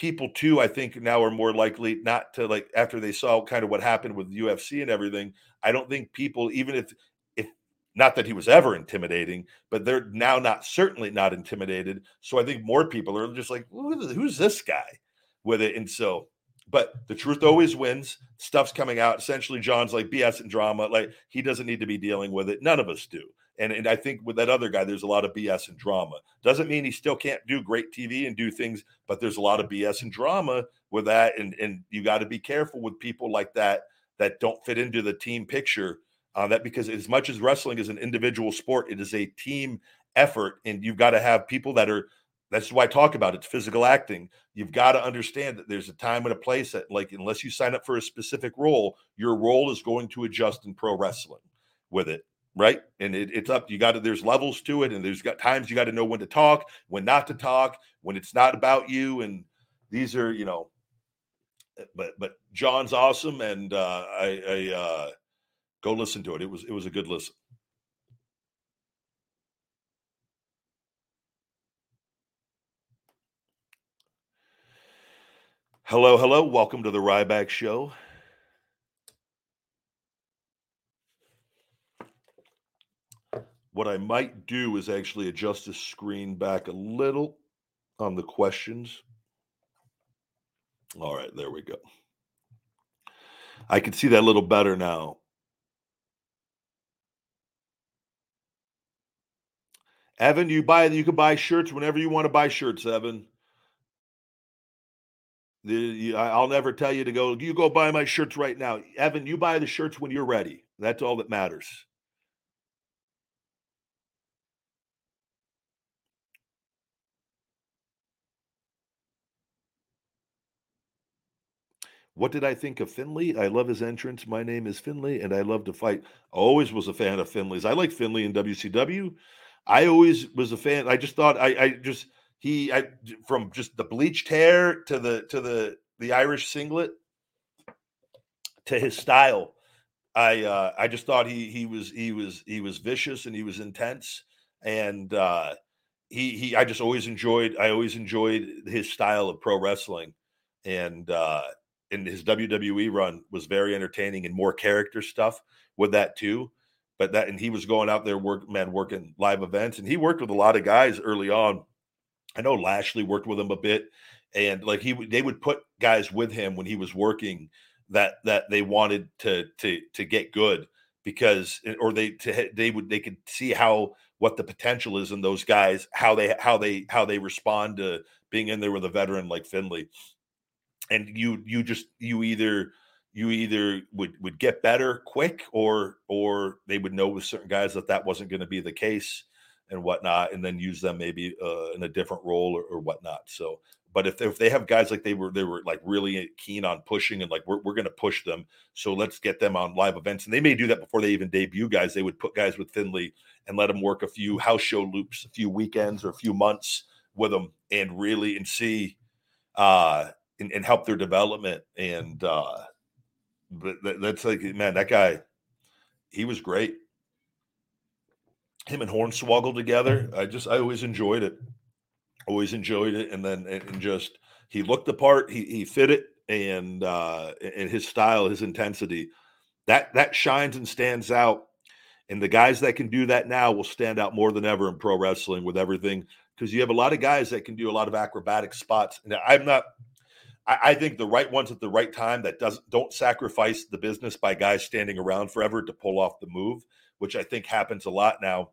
people too i think now are more likely not to like after they saw kind of what happened with ufc and everything i don't think people even if if not that he was ever intimidating but they're now not certainly not intimidated. So i think more people are just like who's this guy with it? And so but the truth always wins. Stuff's coming out. Essentially john's like bs and drama. Like he doesn't need to be dealing with it. None of us do and, and I think with that other guy, there's a lot of BS and drama. Doesn't mean he still can't do great TV and do things, but there's a lot of BS and drama with that. And, and you got to be careful with people like that that don't fit into the team picture. Uh, that because as much as wrestling is an individual sport, it is a team effort, and you've got to have people that are. That's why I talk about it. it's physical acting. You've got to understand that there's a time and a place that, like, unless you sign up for a specific role, your role is going to adjust in pro wrestling with it right? And it, it's up. You got to. There's levels to it, and there's got times you got to know when to talk, when not to talk, when it's not about you. And these are, you know, eh, but but John's awesome, and uh, I, I uh, go listen to it. It was it was a good listen. Hello, hello. Welcome to the Ryback Show. What I might do is actually adjust the screen back a little on the questions. All right, there we go. I can see that a little better now. Evan, you buy you can buy shirts whenever you want to buy shirts, Evan. The, I'll never tell you to go. You go buy my shirts right now, Evan. You buy the shirts when you're ready. That's all that matters. What did I think of Finlay? I love his entrance. My name is Finlay, and I love to fight. Always was a fan of Finlay's. I like Finlay in WCW. I always was a fan. I just thought I, I just he I from just the bleached hair to the to the the Irish singlet to his style. I uh, I just thought he he was he was he was vicious and he was intense and uh, he he I just always enjoyed I always enjoyed his style of pro wrestling and uh, in his WWE run was very entertaining and more character stuff with that too. But that and he was going out there work man working live events and he worked with a lot of guys early on. I know Lashley worked with him a bit and like he they would put guys with him when he was working that that they wanted to to to get good because eh, or they to they would they could see how what the potential is in those guys how they how they how they respond to being in there with a veteran like Finlay and you you just you either you either would would get better quick or or they would know with certain guys that that wasn't going to be the case and whatnot and then use them maybe uh, in a different role or, or whatnot. So but if, if they have guys like they were they were like really keen on pushing and like we're, we're going to push them so let's get them on live events. And they may do that before they even debut guys. They would put guys with finlay and let them work a few house show loops a few weekends or a few months with them and really and see uh and, and help their development. And uh, but that's like man, that guy, he was great. Him and Hornswoggle together, I just I always enjoyed it. Always enjoyed it, and then and just he looked the part, he he fit it, and uh, and his style, his intensity, that that shines and stands out. And the guys that can do that now will stand out more than ever in pro wrestling with everything because you have a lot of guys that can do a lot of acrobatic spots. And I'm not I, I think the right ones at the right time that doesn't don't sacrifice the business by guys standing around forever to pull off the move, which I think happens a lot now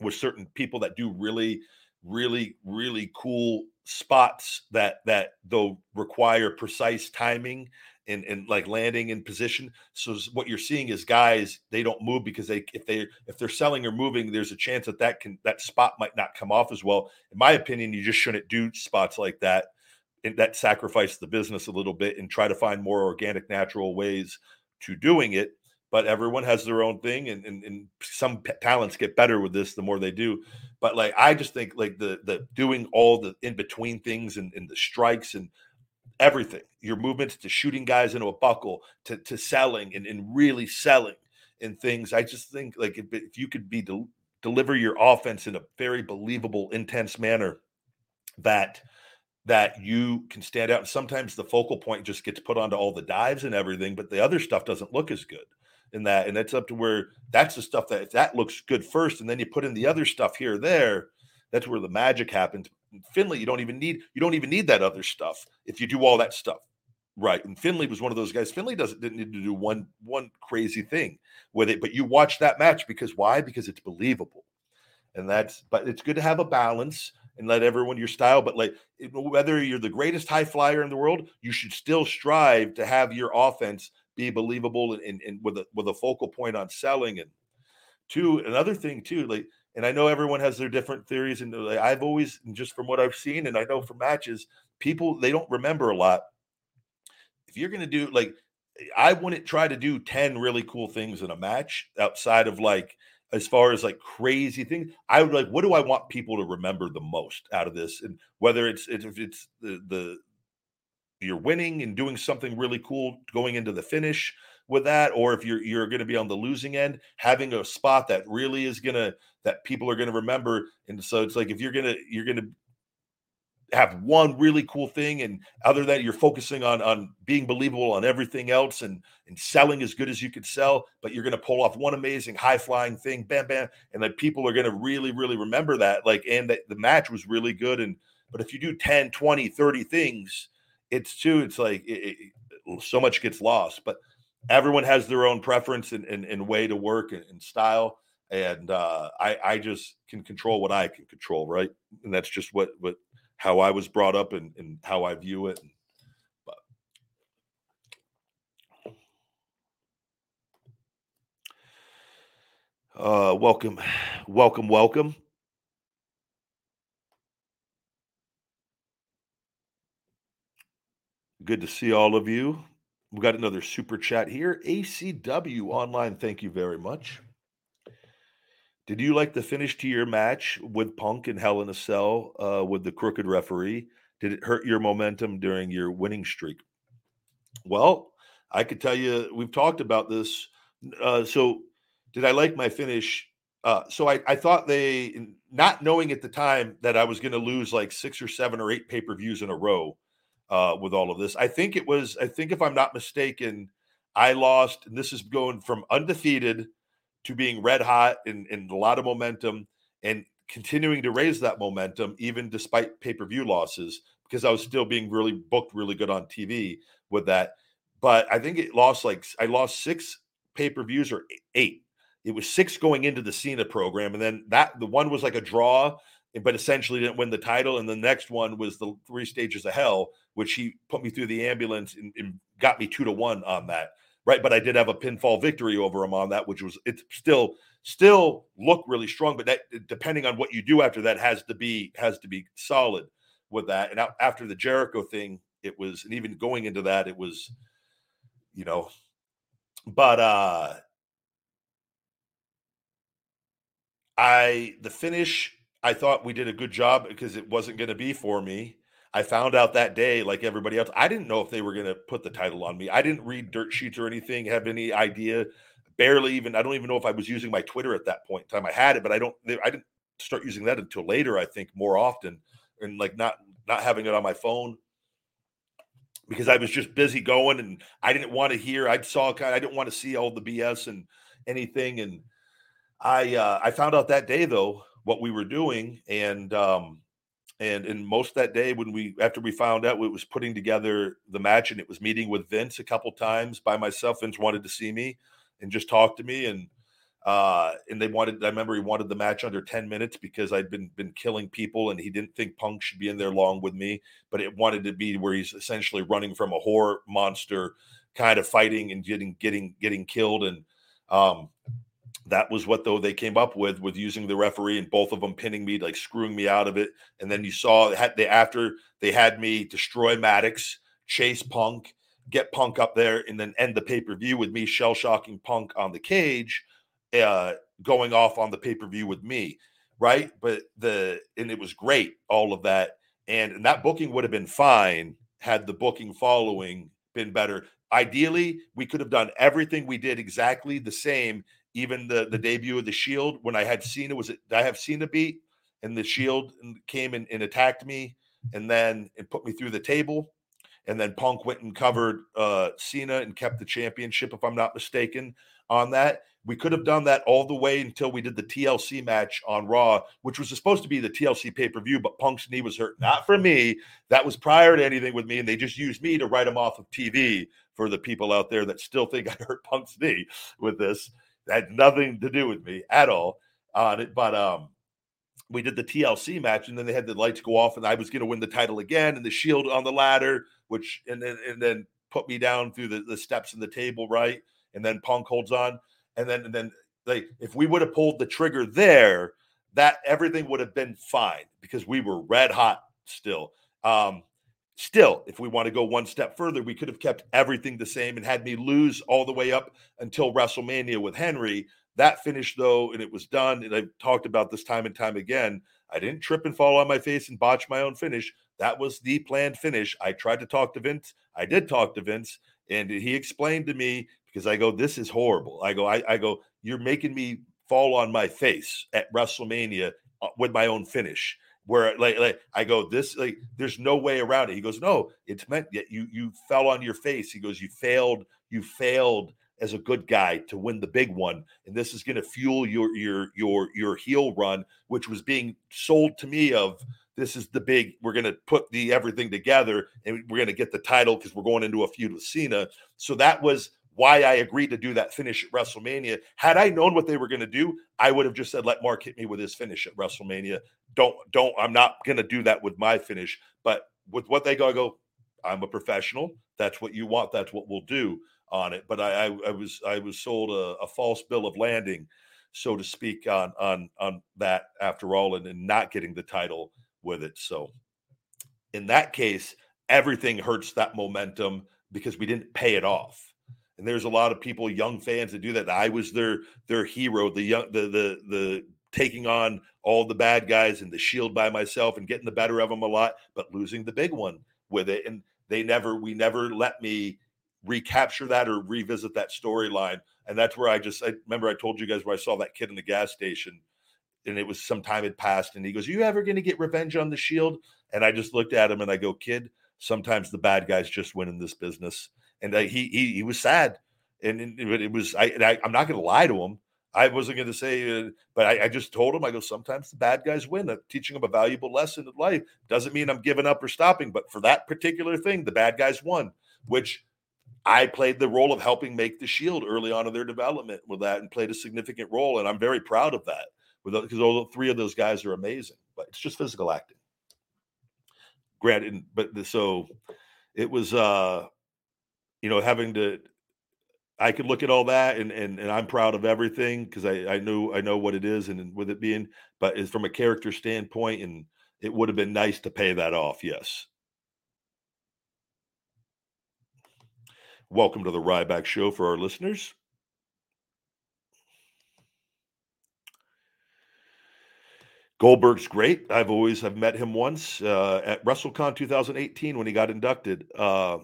with certain people that do really, really, really cool spots that that though require precise timing and, and like landing in position. So what you're seeing is guys they don't move because they if they if they're selling or moving, there's a chance that that can that spot might not come off as well. In my opinion, you just shouldn't do spots like that that sacrifice the business a little bit and try to find more organic, natural ways to doing it. but everyone has their own thing, and, and, and some talents get better with this the more they do. But like I just think like the the doing all the in between things and, and the strikes and everything, your movements to shooting guys into a buckle to to selling and, and really selling and things. I just think like if, if you could be del- deliver your offense in a very believable, intense manner, that that you can stand out. And sometimes the focal point just gets put onto all the dives and everything, but the other stuff doesn't look as good in that. And that's up to where that's the stuff that if that looks good first, and then you put in the other stuff here or there, that's where the magic happens. In Finlay, you don't even need you don't even need that other stuff if you do all that stuff right. And Finlay was one of those guys. Finlay doesn't didn't need to do one one crazy thing with it, but you watch that match because why? Because it's believable, and that's. But it's good to have a balance and let everyone your style. But like whether you're the greatest high flyer in the world, you should still strive to have your offense be believable and, and, and with a with a focal point on selling. And two, another thing too, like and I know everyone has their different theories, and like, I've always just from what I've seen, and I know from matches, people they don't remember a lot. If you're gonna do like I wouldn't try to do 10 really cool things in a match outside of like as far as like crazy things. I would like, what do I want people to remember the most out of this? And whether it's if it's the the you're winning and doing something really cool going into the finish with that, or if you're you're going to be on the losing end, having a spot that really is gonna that people are going to remember. And so it's like if you're gonna you're gonna have one really cool thing and other than that you're focusing on on being believable on everything else and and selling as good as you could sell but you're going to pull off one amazing high flying thing bam bam and then people are going to really really remember that like and that the match was really good and but if you do 10 20 30 things it's too it's like it, it, so much gets lost but everyone has their own preference and, and, and way to work and, and style and uh, I, I just can control what I can control, right? And that's just what what how I was brought up and, and how I view it. But uh, welcome, welcome, welcome. Good to see all of you. We got another super chat here. ACW online. Thank you very much. Did you like the finish to your match with Punk and Hell in a Cell uh, with the crooked referee? Did it hurt your momentum during your winning streak? Well, I could tell you we've talked about this. Uh, so, did I like my finish? Uh, so I, I thought they, not knowing at the time that I was going to lose like six or seven or eight pay per views in a row uh, with all of this. I think it was. I think if I'm not mistaken, I lost. And this is going from undefeated to being red hot and, and a lot of momentum and continuing to raise that momentum even despite pay-per-view losses because I was still being really booked really good on TV with that. But I think it lost like I lost six pay-per-views or eight. It was six going into the Cena program, and then that the one was like a draw, but essentially didn't win the title. And the next one was the three stages of hell, which he put me through the ambulance and, and got me two to one on that right? But I did have a pinfall victory over him on that, which was it still still look really strong. But that depending on what you do after that has to be has to be solid with that. And after the Jericho thing, it was, and even going into that, it was, you know, but uh I the finish I thought we did a good job because it wasn't going to be for me. I found out that day, like everybody else, I didn't know if they were going to put the title on me. I didn't read dirt sheets or anything, have any idea. Barely even, I don't even know if I was using my Twitter at that point in time. I had it, but I don't, I didn't start using that until later, I think more often and like not, not having it on my phone because I was just busy going and I didn't want to hear, I saw kind I didn't want to see all the BS and anything. And I, uh, I found out that day though, what we were doing. And, um, and in most that day when we after we found out we was putting together the match and it was meeting with Vince a couple times by myself. Vince wanted to see me and just talk to me and uh and they wanted I remember he wanted the match under 10 minutes because I'd been been killing people and he didn't think Punk should be in there long with me, but it wanted to be where he's essentially running from a horror monster kind of fighting and getting getting getting killed and um that was what though they came up with with using the referee and both of them pinning me like screwing me out of it and then you saw they after they had me destroy Maddox chase Punk get Punk up there and then end the pay per view with me shell shocking Punk on the cage, uh, going off on the pay per view with me, right? But the and it was great, all of that, and, and that booking would have been fine had the booking following been better. Ideally, we could have done everything we did exactly the same. Even the the debut of the Shield, when I had Cena, was it? I have Cena beat, and the Shield came and, and attacked me, and then it put me through the table and then Punk went and covered uh, Cena and kept the championship, if I'm not mistaken, on that. We could have done that all the way until we did the TLC match on Raw, which was supposed to be the TLC pay per view, but Punk's knee was hurt. Not for me. That was prior to anything with me, and they just used me to write him off of TV for the people out there that still think I hurt Punk's knee with this. Had nothing to do with me at all on it. But um, we did the TLC match, and then they had the lights go off, and I was going to win the title again, and the Shield on the ladder which and then and then put me down through the, the steps in the table, right? And then Punk holds on. And then and then like if we would have pulled the trigger there, that everything would have been fine because we were red hot still. Um, still, if we want to go one step further, we could have kept everything the same and had me lose all the way up until WrestleMania with Henry. That finished though, and it was done. And I've talked about this time and time again. I didn't trip and fall on my face and botch my own finish. That was the planned finish. I tried to talk to Vince. I did talk to Vince, and he explained to me because I go, "This is horrible." I go, "I, I go, you're making me fall on my face at WrestleMania uh, with my own finish." Where like, like I go, this like there's no way around it. He goes, no, it's meant that you you fell on your face. He goes, you failed, you failed as a good guy to win the big one and this is going to fuel your your your your heel run which was being sold to me of this is the big we're going to put the everything together and we're going to get the title because we're going into a feud with Cena so that was why I agreed to do that finish at WrestleMania. Had I known what they were going to do, I would have just said, "Let Mark hit me with his finish at WrestleMania." Don't, don't. I'm not going to do that with my finish. But with what they go, I go. I'm a professional. That's what you want. That's what we'll do on it. But I, I, I was I was sold a, a, false bill of landing, so to speak, on on on that after all, and, and not getting the title with it. So in that case, everything hurts that momentum because we didn't pay it off. And there's a lot of people, young fans, that do that. I was their their hero, the young the the the taking on all the bad guys and the shield by myself and getting the better of them a lot, but losing the big one with it. And they never, we never let me recapture that or revisit that storyline. And that's where I just I remember I told you guys where I saw that kid in the gas station and it was some time had passed and he goes, "Are You ever gonna get revenge on the shield? And I just looked at him and I go, Kid, sometimes the bad guys just win in this business. And I, he, he he was sad. And, and it was I, I am not gonna lie to him. I wasn't going to say, uh, but I, I, just told him, I go, sometimes the bad guys win. I'm teaching him a valuable lesson in life. Doesn't mean I'm giving up or stopping, but for that particular thing, the bad guys won, which I played the role of helping make the Shield early on in their development with that, and played a significant role, and I'm very proud of that. Because all three of those guys are amazing, but it's just physical acting. Granted, but so it was, uh, you know, having to. I could look at all that, and and, and I'm proud of everything because I I know I know what it is, and with it being, but it's from a character standpoint, and it would have been nice to pay that off. Yes. Welcome to the Ryback Show for our listeners. Goldberg's great. I've always have met him once uh, at WrestleCon 2018 when he got inducted, uh,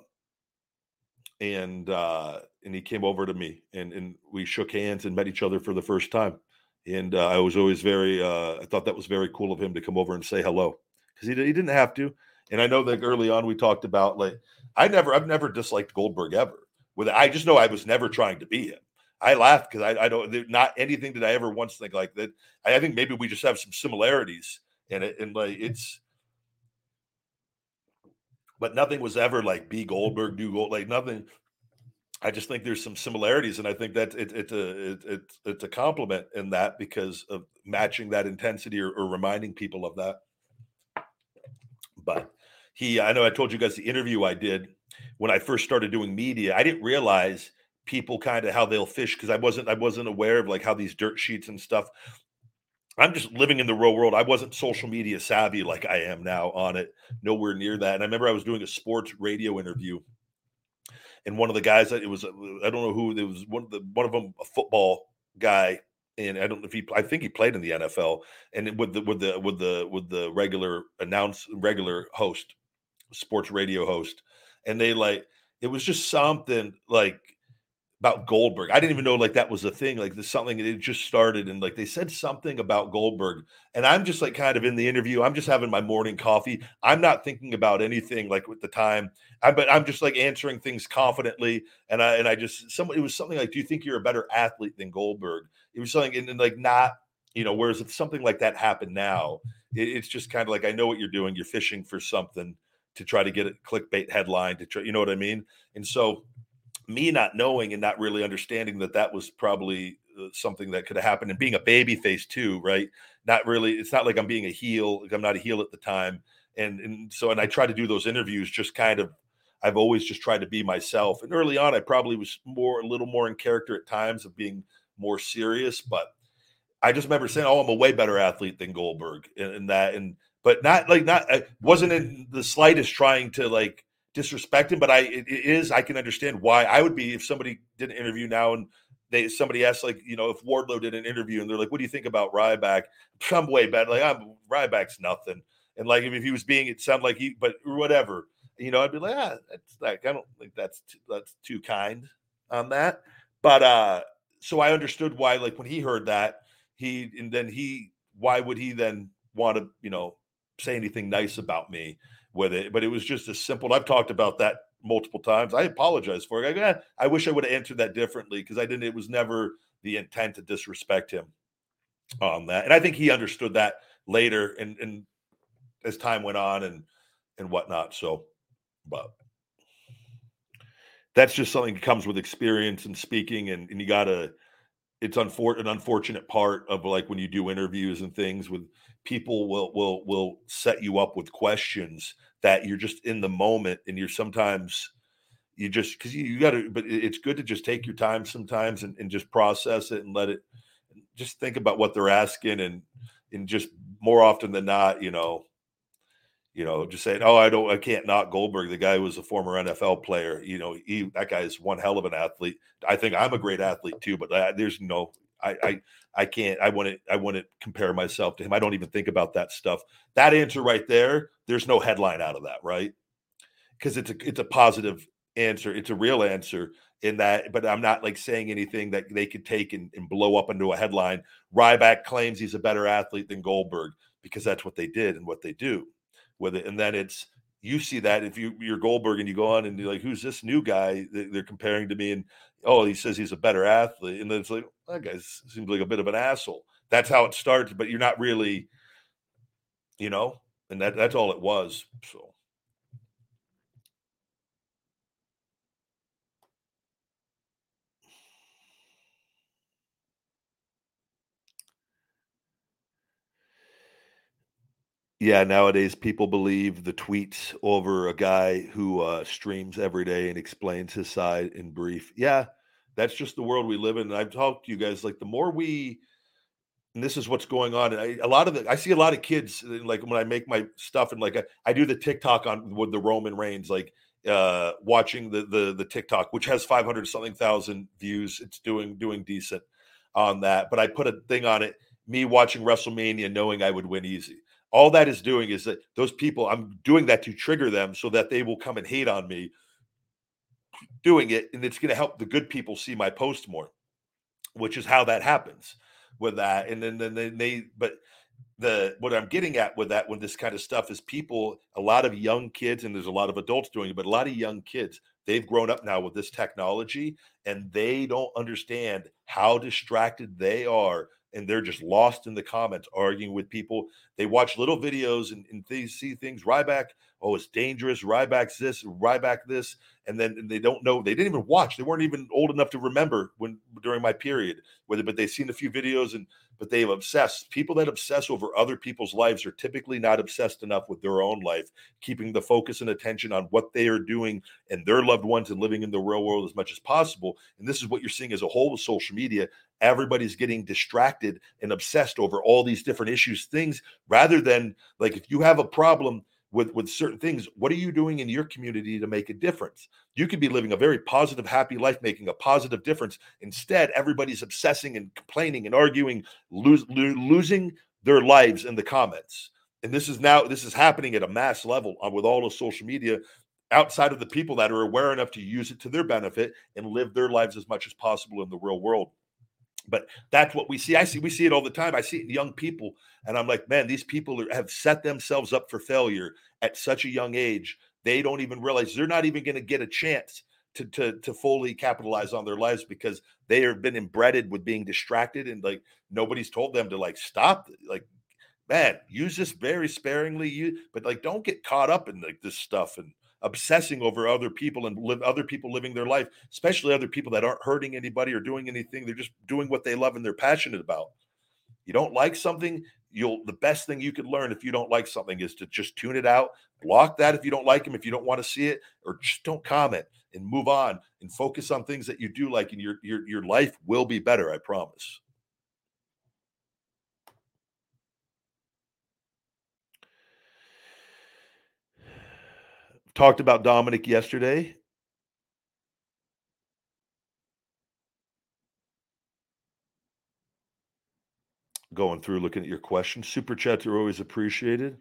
and uh, and he came over to me and and we shook hands and met each other for the first time. And uh, I was always very uh, I thought that was very cool of him to come over and say hello because he he didn't have to. And I know that early on we talked about like I never I've never disliked Goldberg ever. With I just know I was never trying to be him. I laugh because I, I don't not anything that I ever once think like that. I, I think maybe we just have some similarities in it, and like it's but nothing was ever like B Goldberg do gold like nothing. I just think there's some similarities, and I think that it, it's a uh, it, it, it's a compliment in that because of matching that intensity or, or reminding people of that. But he, I know I told you guys the interview I did when I first started doing media, I didn't realize people kind of how they'll fish because I wasn't I wasn't aware of like how these dirt sheets and stuff. I'm just living in the real world. I wasn't social media savvy like I am now on it, nowhere near that. And I remember I was doing a sports radio interview, and one of the guys that it was uh, I don't know who it was one of the one of them a football guy and I don't know if he I think he played in the NFL and with the with the with the with the regular announce regular host sports radio host and they like it was just something like about Goldberg. I didn't even know like that was a thing. Like there's something it just started and like they said something about Goldberg. And I'm just like kind of in the interview. I'm just having my morning coffee. I'm not thinking about anything like with the time. I but I'm just like answering things confidently. And I and I just somebody it was something like, Do you think you're a better athlete than Goldberg? It was something and, and like not, you know, whereas if something like that happened now, it, it's just kind of like I know what you're doing. You're fishing for something to try to get a clickbait headline to try, you know what I mean? And so me not knowing and not really understanding that that was probably uh, something that could have happened and being a baby face too right? Not really it's not like i'm being a heel like i'm not a heel at the time and and so and i try to do those interviews just kind of i've always just tried to be myself and early on i probably was more a little more in character at times of being more serious but i just remember saying oh i'm a way better athlete than goldberg and, and that and but not like not I wasn't in the slightest trying to like disrespect him, but I it, is I can understand why I would be if somebody did an interview now and they somebody asked like you know if Wardlow did an interview and they're like, what do you think about Ryback? I'm way better. Like I'm Ryback's nothing. And like if he was being, it sounded like he, but whatever, you know, I'd be like, ah, that's like I don't think that's too, that's too kind on that. But uh, so I understood why, like when he heard that, he and then he, why would he then want to, you know, say anything nice about me? With it. But it was just as simple. I've talked about that multiple times. I apologize for it. I, eh, I wish I would have answered that differently because I didn't. It was never the intent to disrespect him on that. And I think he understood that later and and as time went on and and whatnot. So, but that's just something that comes with experience and speaking, and, and you gotta. It's unfor- an unfortunate part of like when you do interviews and things with people will will will set you up with questions that you're just in the moment and you're sometimes you just because you, you got to but it's good to just take your time sometimes and, and just process it and let it just think about what they're asking and and just more often than not you know you know just saying oh i don't i can't knock goldberg the guy was a former nfl player. You know he that guy is one hell of an athlete. I think i'm a great athlete too but I, there's no I, I I can't I wouldn't I wouldn't compare myself to him. I don't even think about that stuff. That answer right there, there's no headline out of that, right? Because it's a it's a positive answer. It's a real answer in that, but I'm not like saying anything that they could take and, and blow up into a headline. Ryback claims he's a better athlete than Goldberg because that's what they did and what they do with it. And then it's you see that if you you're Goldberg and you go on and you're like, who's this new guy they're comparing to me? And oh, he says he's a better athlete. And then it's like, that guy seems like a bit of an asshole. That's how it starts, but you're not really, you know, and that that's all it was. So Yeah, nowadays people believe the tweets over a guy who uh, streams every day and explains his side in brief. Yeah, that's just the world we live in. And I've talked to you guys like the more we, and this is what's going on. And I, a lot of the, I see a lot of kids uh, like when I make my stuff and like I, I do the TikTok on with the Roman Reigns, like uh watching the the the TikTok, which has 500 something thousand views. It's doing doing decent on that. But I put a thing on it, me watching WrestleMania, knowing I would win easy all that is doing is that those people i'm doing that to trigger them so that they will come and hate on me doing it and it's going to help the good people see my post more which is how that happens with that and then then they, they but the what i'm getting at with that when this kind of stuff is people a lot of young kids and there's a lot of adults doing it but a lot of young kids they've grown up now with this technology and they don't understand how distracted they are and they're just lost in the comments arguing with people. They watch little videos and, and they see things. Ryback, oh, it's dangerous. Ryback's this, Ryback this, and then they don't know. They didn't even watch. They weren't even old enough to remember when during my period. Whether, but they've seen a few videos and but they've obsessed. People that obsess over other people's lives are typically not obsessed enough with their own life, keeping the focus and attention on what they are doing and their loved ones and living in the real world as much as possible. And this is what you're seeing as a whole with social media. Everybody's getting distracted and obsessed over all these different issues, things rather than like if you have a problem with with certain things what are you doing in your community to make a difference? You could be living a very positive happy life making a positive difference. Instead everybody's obsessing and complaining and arguing lose, lo- losing their lives in the comments. And this is now this is happening at a mass level uh, with all of social media outside of the people that are aware enough to use it to their benefit and live their lives as much as possible in the real world but that's what we see. I see we see it all the time. I see young people and i'm like man these people are, have set themselves up for failure at such a young age. They don't even realize they're not even going to get a chance to, to to fully capitalize on their lives because they have been embedded with being distracted and like nobody's told them to like stop like man use this very sparingly you but like don't get caught up in like this stuff and obsessing over other people and live other people living their life, especially other people that aren't hurting anybody or doing anything. They're just doing what they love and they're passionate about. You don't like something, you'll the best thing you could learn if you don't like something is to just tune it out, block that if you don't like them, if you don't want to see it, or just don't comment and move on and focus on things that you do like and your your your life will be better, I promise. Talked about Dominic yesterday. Going through looking at your questions. Super chats are always appreciated.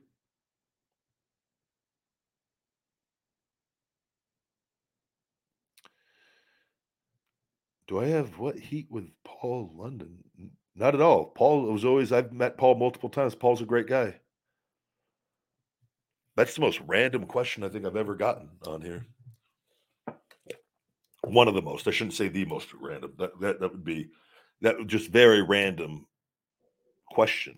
Do I have what heat with Paul London? Not at all. Paul was always, I've met Paul multiple times. Paul's a great guy. That's the most random question I think I've ever gotten on here. One of the most. I shouldn't say the most random. That that, that would be that just very random question.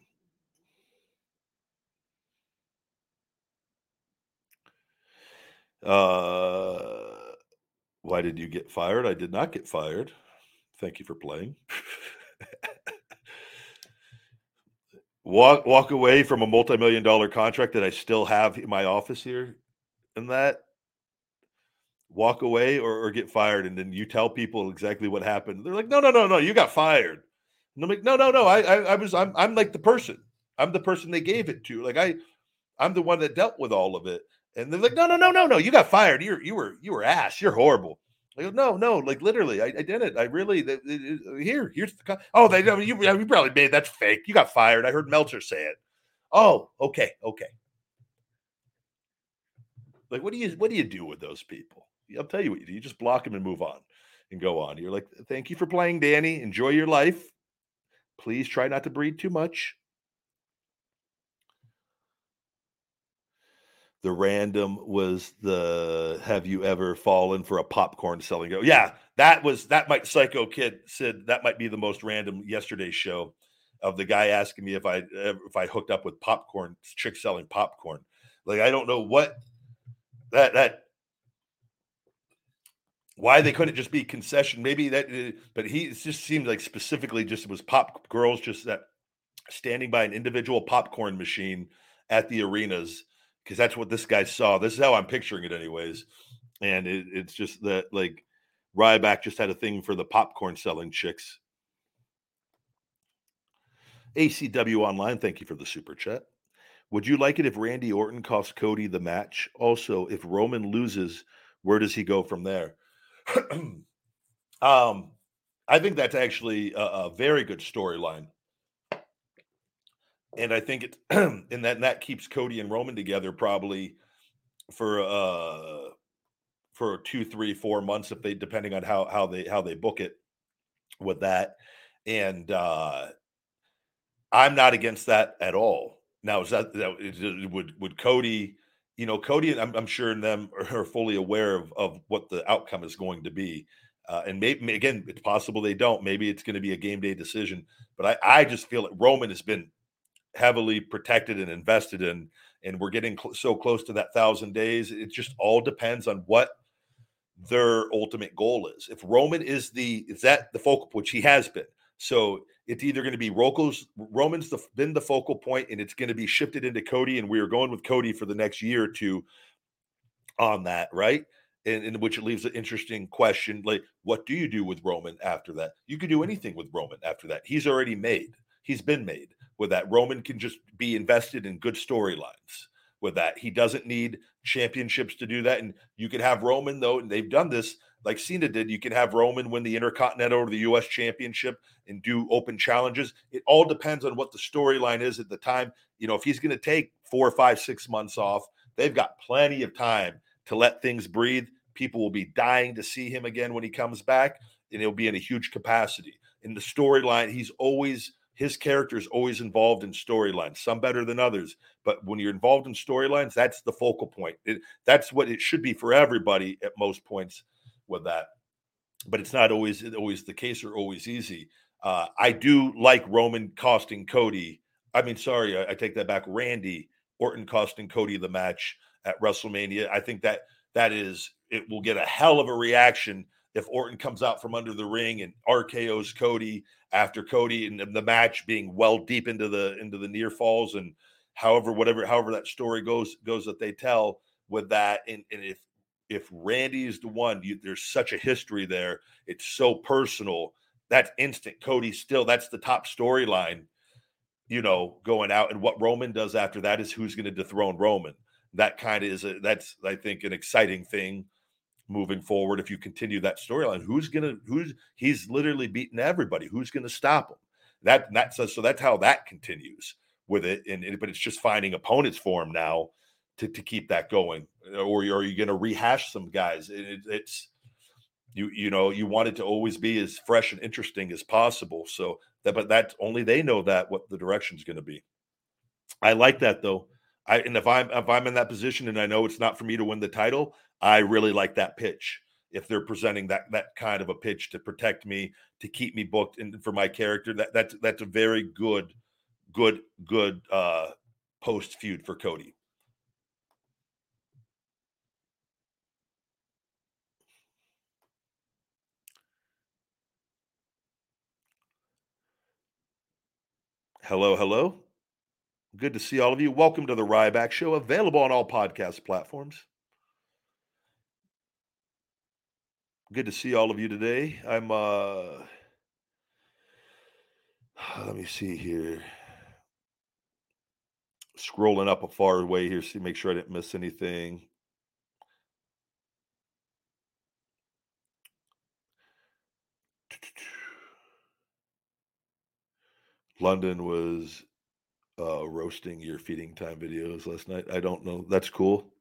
Uh, why did you get fired? I did not get fired. Thank you for playing. walk walk away from a multi-million dollar contract that I still have in my office here and that walk away or, or get fired and then you tell people exactly what happened. They're like no no no no you got fired. And I'm like no no no I I, I was I'm, I'm like the person. I'm the person they gave it to. Like I I'm the one that dealt with all of it. And they're like no no no no no you got fired. You you were you were ass. You're horrible I go, no, no, like literally, I, I did it. I really, the, the, uh, here, here's the, oh, they, you, you probably made that's fake. You got fired. I heard Meltzer say it. Oh, okay, okay. Like, what do you, what do you do with those people? I'll tell you what you do. You just block them and move on and go on. You're like, thank you for playing, Danny. Enjoy your life. Please try not to breathe too much. The random was the have you ever fallen for a popcorn selling go yeah that was that might psycho kid said that might be the most random yesterday's show of the guy asking me if i if i hooked up with popcorn chick selling popcorn. Like i don't know what that that why they couldn't just be concession maybe that uh, but he it just seemed like specifically just it was pop girls just that standing by an individual popcorn machine at the arenas because that's what this guy saw. This is how I'm picturing it, anyways. And it, it's just that like Ryback just had a thing for the popcorn selling chicks. ACW Online, thank you for the super chat. Would you like it if Randy Orton costs Cody the match? Also, if Roman loses, where does he go from there? um, I think that's actually a, a very good storyline and I think it and that and that keeps Cody and Roman together probably for uh for two, three, four months if they depending on how how they how they book it with that. And uh I'm not against that at all. Now is that, that is, would would Cody, you know, Cody I'm, I'm sure and them are fully aware of of what the outcome is going to be. Uh, and maybe again, it's possible they don't. Maybe it's going to be a game day decision. But I, I just feel that Roman has been heavily protected and invested in and we're getting cl- so close to that thousand days it just mm-hmm. all depends on what their ultimate goal is. If roman is the is that the focal which he has been so it's either going to be Roko's, roman's the, been the focal point and it's going to be shifted into cody and we are going with cody for the next year or two on that right? And, and which it leaves an interesting question like what do you do with roman after that? You could do mm-hmm. anything with roman after that. He's already made. He's been made with that. Roman can just be invested in good storylines with that. He doesn't need championships to do that. And you can have Roman, though, and they've done this like Cena did. You can have Roman win the Intercontinental or the US Championship and do open challenges. It all depends on what the storyline is at the time. You know, if he's going to take four, five, six months off, they've got plenty of time to let things breathe. People will be dying to see him again when he comes back, and he'll be in a huge capacity. In the storyline, he's always his character is always involved in storylines, some better than others. But when you're involved in storylines, that's the focal point. It, that's what it should be for everybody at most points with that. But it's not always always the case or always easy. Uh, I do like Roman costing Cody. I mean, sorry, I, I take that back. Randy Orton costing Cody the match at WrestleMania. I think that that is it will get a hell of a reaction if Orton comes out from under the ring and RKO's Cody after Cody and the match being well deep into the into the near falls and however whatever however that story goes goes that they tell with that. And, and if if Randy is the one you, there's such a history there. It's so personal. That's instant Cody still that's the top storyline you know going out. And what Roman does after that is who's going to dethrone Roman. That kind of is a, that's I think an exciting thing moving forward if you continue that storyline who's gonna who's he's literally beating everybody. Who's gonna stop him? That that says so that's how that continues with it and, but it's just finding opponents for him now to, to keep that going. Or are you gonna rehash some guys? It, it's you you know you want it to always be as fresh and interesting as possible. So that but that's only they know that what the direction's to be. I like that though I and if I'm if I'm in that position and I know it's not for me to win the title, I really like that pitch. If they're presenting that that kind of a pitch to protect me, to keep me booked, and for my character, that that's that's a very good, good, good uh, post feud for Cody. Hello, hello. Good to see all of you. Welcome to the Ryback Show, available on all podcast platforms. Good to see all of you today. I'm uh let me see here. Scrolling up a far way here, see make sure I didn't miss anything. London was uh, roasting your feeding time videos last night. I don't know. That's cool.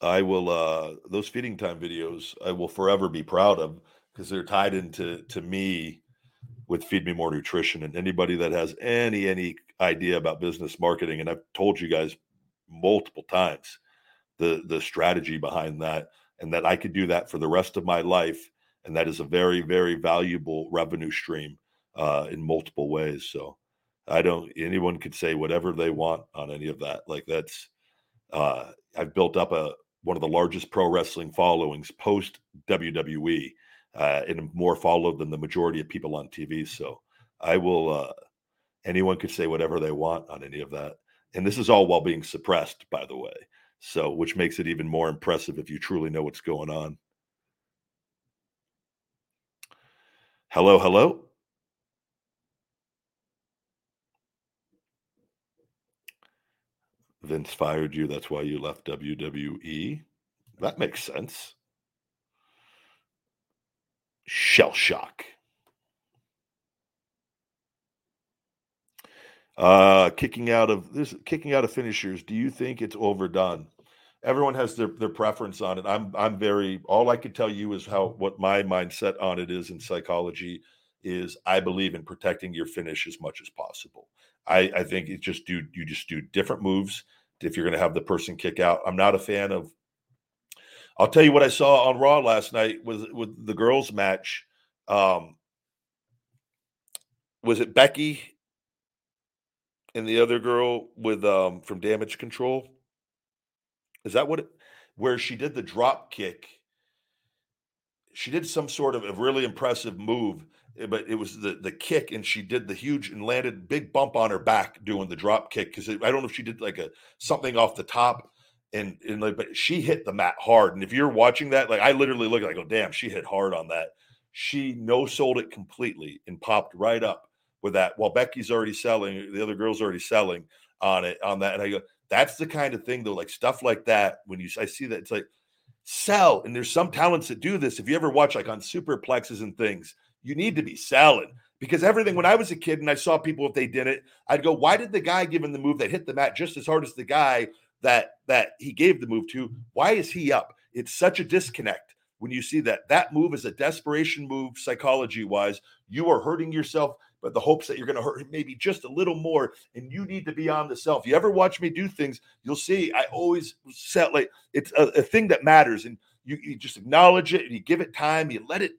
I will uh those feeding time videos I will forever be proud of because they're tied into to me with feed me more nutrition and anybody that has any any idea about business marketing and I've told you guys multiple times the the strategy behind that and that I could do that for the rest of my life and that is a very very valuable revenue stream uh, in multiple ways. So I don't. Anyone could say whatever they want on any of that. Like that's. Uh, I've built up a one of the largest pro wrestling followings post WWE, uh, and more followed than the majority of people on TV. So I will. Uh, anyone could say whatever they want on any of that, and this is all while being suppressed, by the way. So, which makes it even more impressive if you truly know what's going on. Hello, hello. Vince fired you. That's why you left WWE. That makes sense. Shell shock. Uh, kicking out of this, kicking out of finishers. Do you think it's overdone? Everyone has their, their preference on it. I'm I'm very. All I can tell you is how what my mindset on it is in psychology is I believe in protecting your finish as much as possible. I, I think it just do you just do different moves if you're going to have the person kick out. I'm not a fan of. I'll tell you what I saw on Raw last night was with the girls match. Um, was it Becky and the other girl with um from Damage Control? Is that what it? Where she did the drop kick. She did some sort of a really impressive move Eh, but it was the the kick, and she did the huge and landed big bump on her back doing the drop kick because I don't know if she did like a something off the top, and and like but she hit the mat hard. And if you're watching that, like I literally look I go, damn, she hit hard on that. She no sold it completely and popped right up with that. While Becky's already selling, the other girl's already selling. on it on that. And I go, that's the kind of thing though, like stuff like that. When you I see that, it's like sell. And there's some talents that do this. If you ever watch like on superplexes and things, you need to be selling because everything when I was a kid and I saw people if they did it, I'd go, why did the guy give him the move that hit the mat just as hard as the guy that that he gave the move to? Why is he up? It's such a disconnect when you see that that move is a desperation move psychology wise. You are hurting yourself but the hopes that you're going to hurt maybe just a little more and you need to be on the self. You ever watch me do things you'll see i always set like it's a, a thing that matters and you, you just acknowledge it and you give it time you let it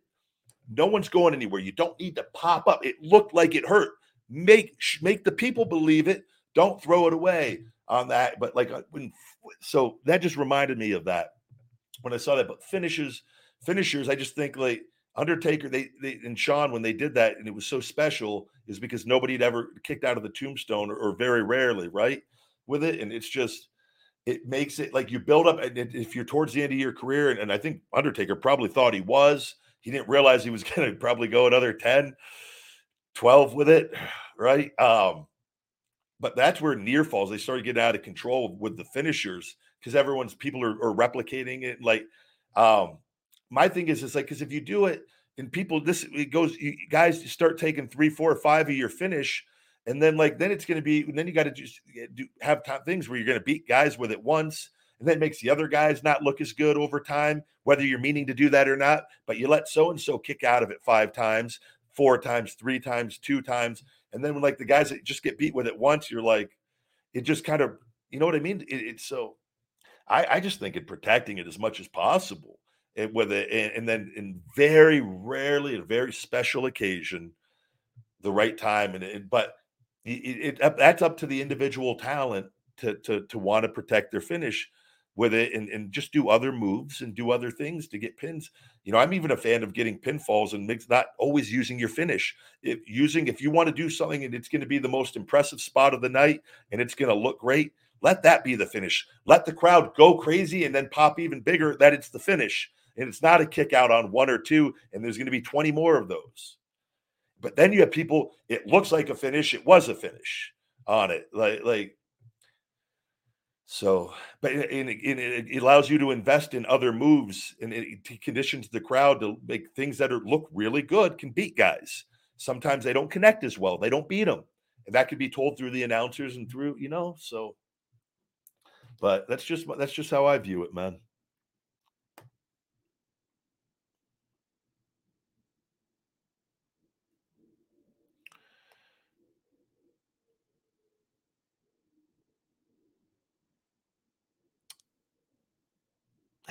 no one's going anywhere. You don't need to pop up. It looked like it hurt. Make make the people believe it. Don't throw it away on that but like uh, when so that just reminded me of that. When i saw that but finishes finishers i just think like Undertaker, they, they and Shawn when they did that, and it was so special, is because nobody had ever kicked out of the tombstone, or, or very rarely, right? With it, and it's just it makes it like you build up. And if you're towards the end of your career, and, and I think Undertaker probably thought he was, he didn't realize he was going to probably go another 10, 12 with it, right? Um, but that's where near falls they started getting out of control with the finishers because everyone's people are, are replicating it. Like, um, my thing is, it's like because if you do it and people, this it goes, you guys start taking three, four, five of your finish, and then like then it's going to be, then you got to just do have things where you're going to beat guys with it once, and that makes the other guys not look as good over time, whether you're meaning to do that or not. But you let so and so kick out of it five times, four times, three times, two times, and then when like the guys that just get beat with it once, you're like, it just kind of, you know what I mean? It, it's so. I, I just think in protecting it as much as possible and with it, and, and then in very rarely, a very special occasion, the right time, and it, but it, it, that's up to the individual talent to to to want to protect their finish with it and, and just do other moves and do other things to get pins. You know, I'm even a fan of getting pinfalls and mix, not always using your finish. If using if you want to do something and it's going to be the most impressive spot of the night and it's going to look great, let that be the finish. Let the crowd go crazy and then pop even bigger that it's the finish and it's not a kick out on one or two, and there's going to be 20 more of those. But then you have people, it looks like a finish, it was a finish on it. Like, like, so, but it, it, it allows you to invest in other moves and it conditions the crowd to make things that are look really good can beat guys. Sometimes they don't connect as well, they don't beat them. And that could be told through the announcers and through, you know, so but that's just that's just how I view it, man.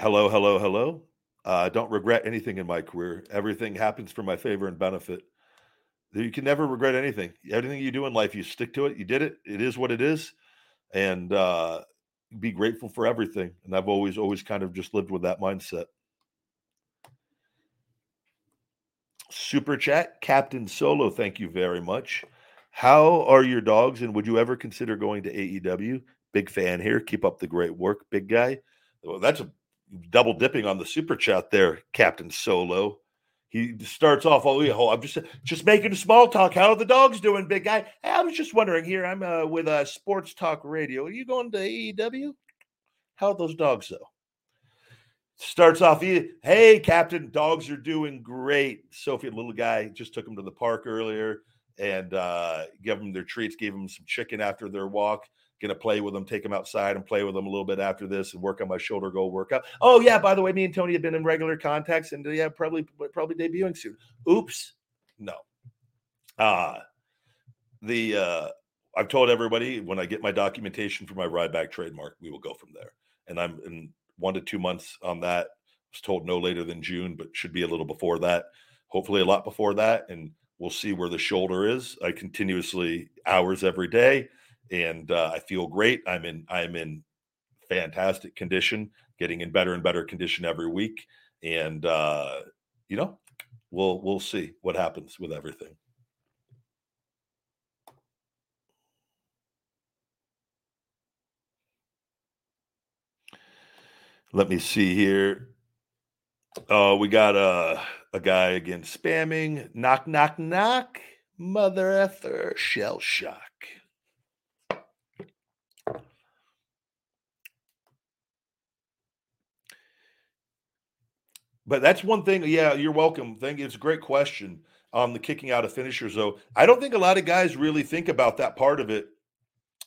Hello, hello, hello. Uh, don't regret anything in my career. Everything happens for my favor and benefit. You can never regret anything. Everything you do in life, you stick to it. You did it. It is what it is, and uh, be grateful for everything. And I've always, always kind of just lived with that mindset. Super chat, Captain Solo. Thank you very much. How are your dogs, and would you ever consider going to AEW? Big fan here. Keep up the great work, big guy. Well, that's a double dipping on the super chat there, Captain Solo. He starts off, oh, yeah, I'm just just making a small talk. How are the dogs doing, big guy? Hey, I was just wondering here. I'm uh, with uh, Sports Talk Radio. Are you going to AEW? How are those dogs though? Starts off, hey, Captain, dogs are doing great. Sophie, little guy, just took him to the park earlier and uh, gave them their treats, gave them some chicken after their walk gonna play with them, take them outside and play with them a little bit after this and work on my shoulder goal workout. Oh yeah, by the way, me and Tony have been in regular contacts and yeah, probably probably debuting soon. Oops, no. Uh the uh I've told everybody when I get my documentation for my Ryback trademark, we will go from there. And I'm in one to two months on that. I was told no later than June, but should be a little before that. Hopefully a lot before that. And we'll see where the shoulder is. I continuously hours every day and uh, I feel great. I'm in I'm in fantastic condition, getting in better and better condition every week, and uh, you know, we'll we'll see what happens with everything. Let me see here. Oh, we got a a guy again spamming. Knock, knock, knock. Mother effer shell shock. But that's one thing. Yeah, you're welcome. Thank you. It's a great question on the kicking out of finishers, though. I don't think a lot of guys really think about that part of it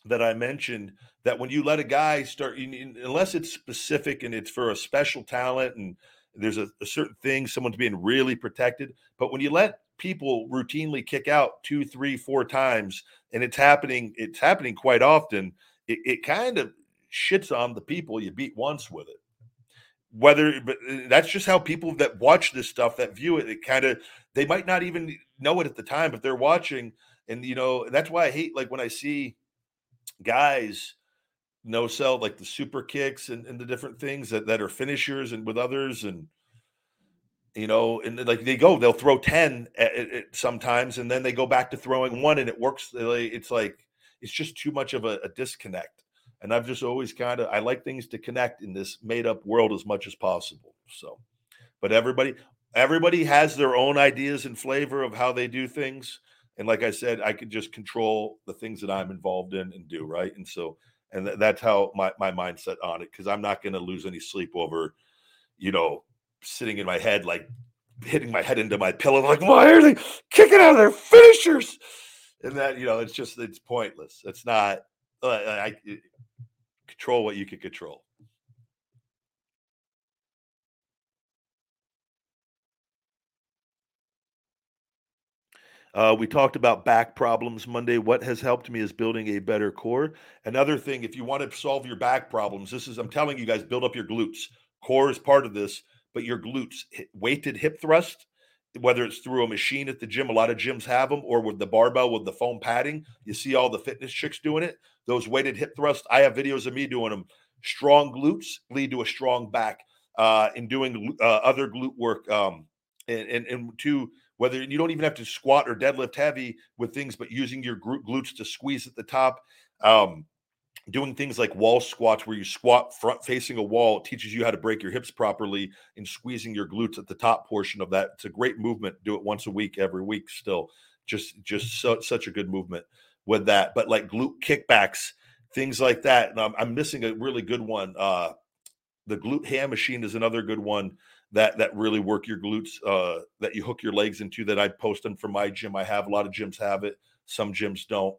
that I mentioned. That when you let a guy start, unless it's specific and it's for a special talent and there's a, a certain thing, someone's being really protected. But when you let people routinely kick out two, three, four times, and it's happening, it's happening quite often. It, it kind of shits on the people you beat once with it whether but uh, that's just how people that watch this stuff that view it it kind of they might not even know it at the time but they're watching and you know that's why i hate like when i see guys no sell like the super kicks and, and the different things that, that are finishers and with others and you know and like they go they'll throw 10 at, at, sometimes and then they go back to throwing one and it works it's like it's just too much of a, a disconnect and I've just always kind of I like things to connect in this made up world as much as possible. So, but everybody everybody has their own ideas and flavor of how they do things. And like I said, I can just control the things that I'm involved in and do right. And so, and th- that's how my my mindset on it because I'm not going to lose any sleep over, you know, sitting in my head like hitting my head into my pillow like why are they kicking out of their finishers and that you know it's just it's pointless it's not uh, I, control what you can control. Uh, we talked about back problems Monday. What has helped me is building a better core. Another thing, if you want to solve your back problems, this is, I'm telling you guys, build up your glutes. Core is part of this, but your glutes, weighted hip thrust, whether it's through a machine at the gym, a lot of gyms have them, or with the barbell with the foam padding. You see all the fitness chicks doing it. Those weighted hip thrusts. I have videos of me doing them. Strong glutes lead to a strong back. Uh, in doing uh, other glute work, um, and, and and to whether you don't even have to squat or deadlift heavy with things, but using your glutes to squeeze at the top. Um, doing things like wall squats where you squat front facing a wall teaches you how to break your hips properly and squeezing your glutes at the top portion of that. It's a great movement do it once a week every week still. Just just so, such a good movement with that. But like glute kickbacks things like that and I'm, I'm missing a really good one uh the glute ham machine is another good one that that really work your glutes uh that you hook your legs into that i post them for my gym. I have a lot of gyms have it some gyms don't.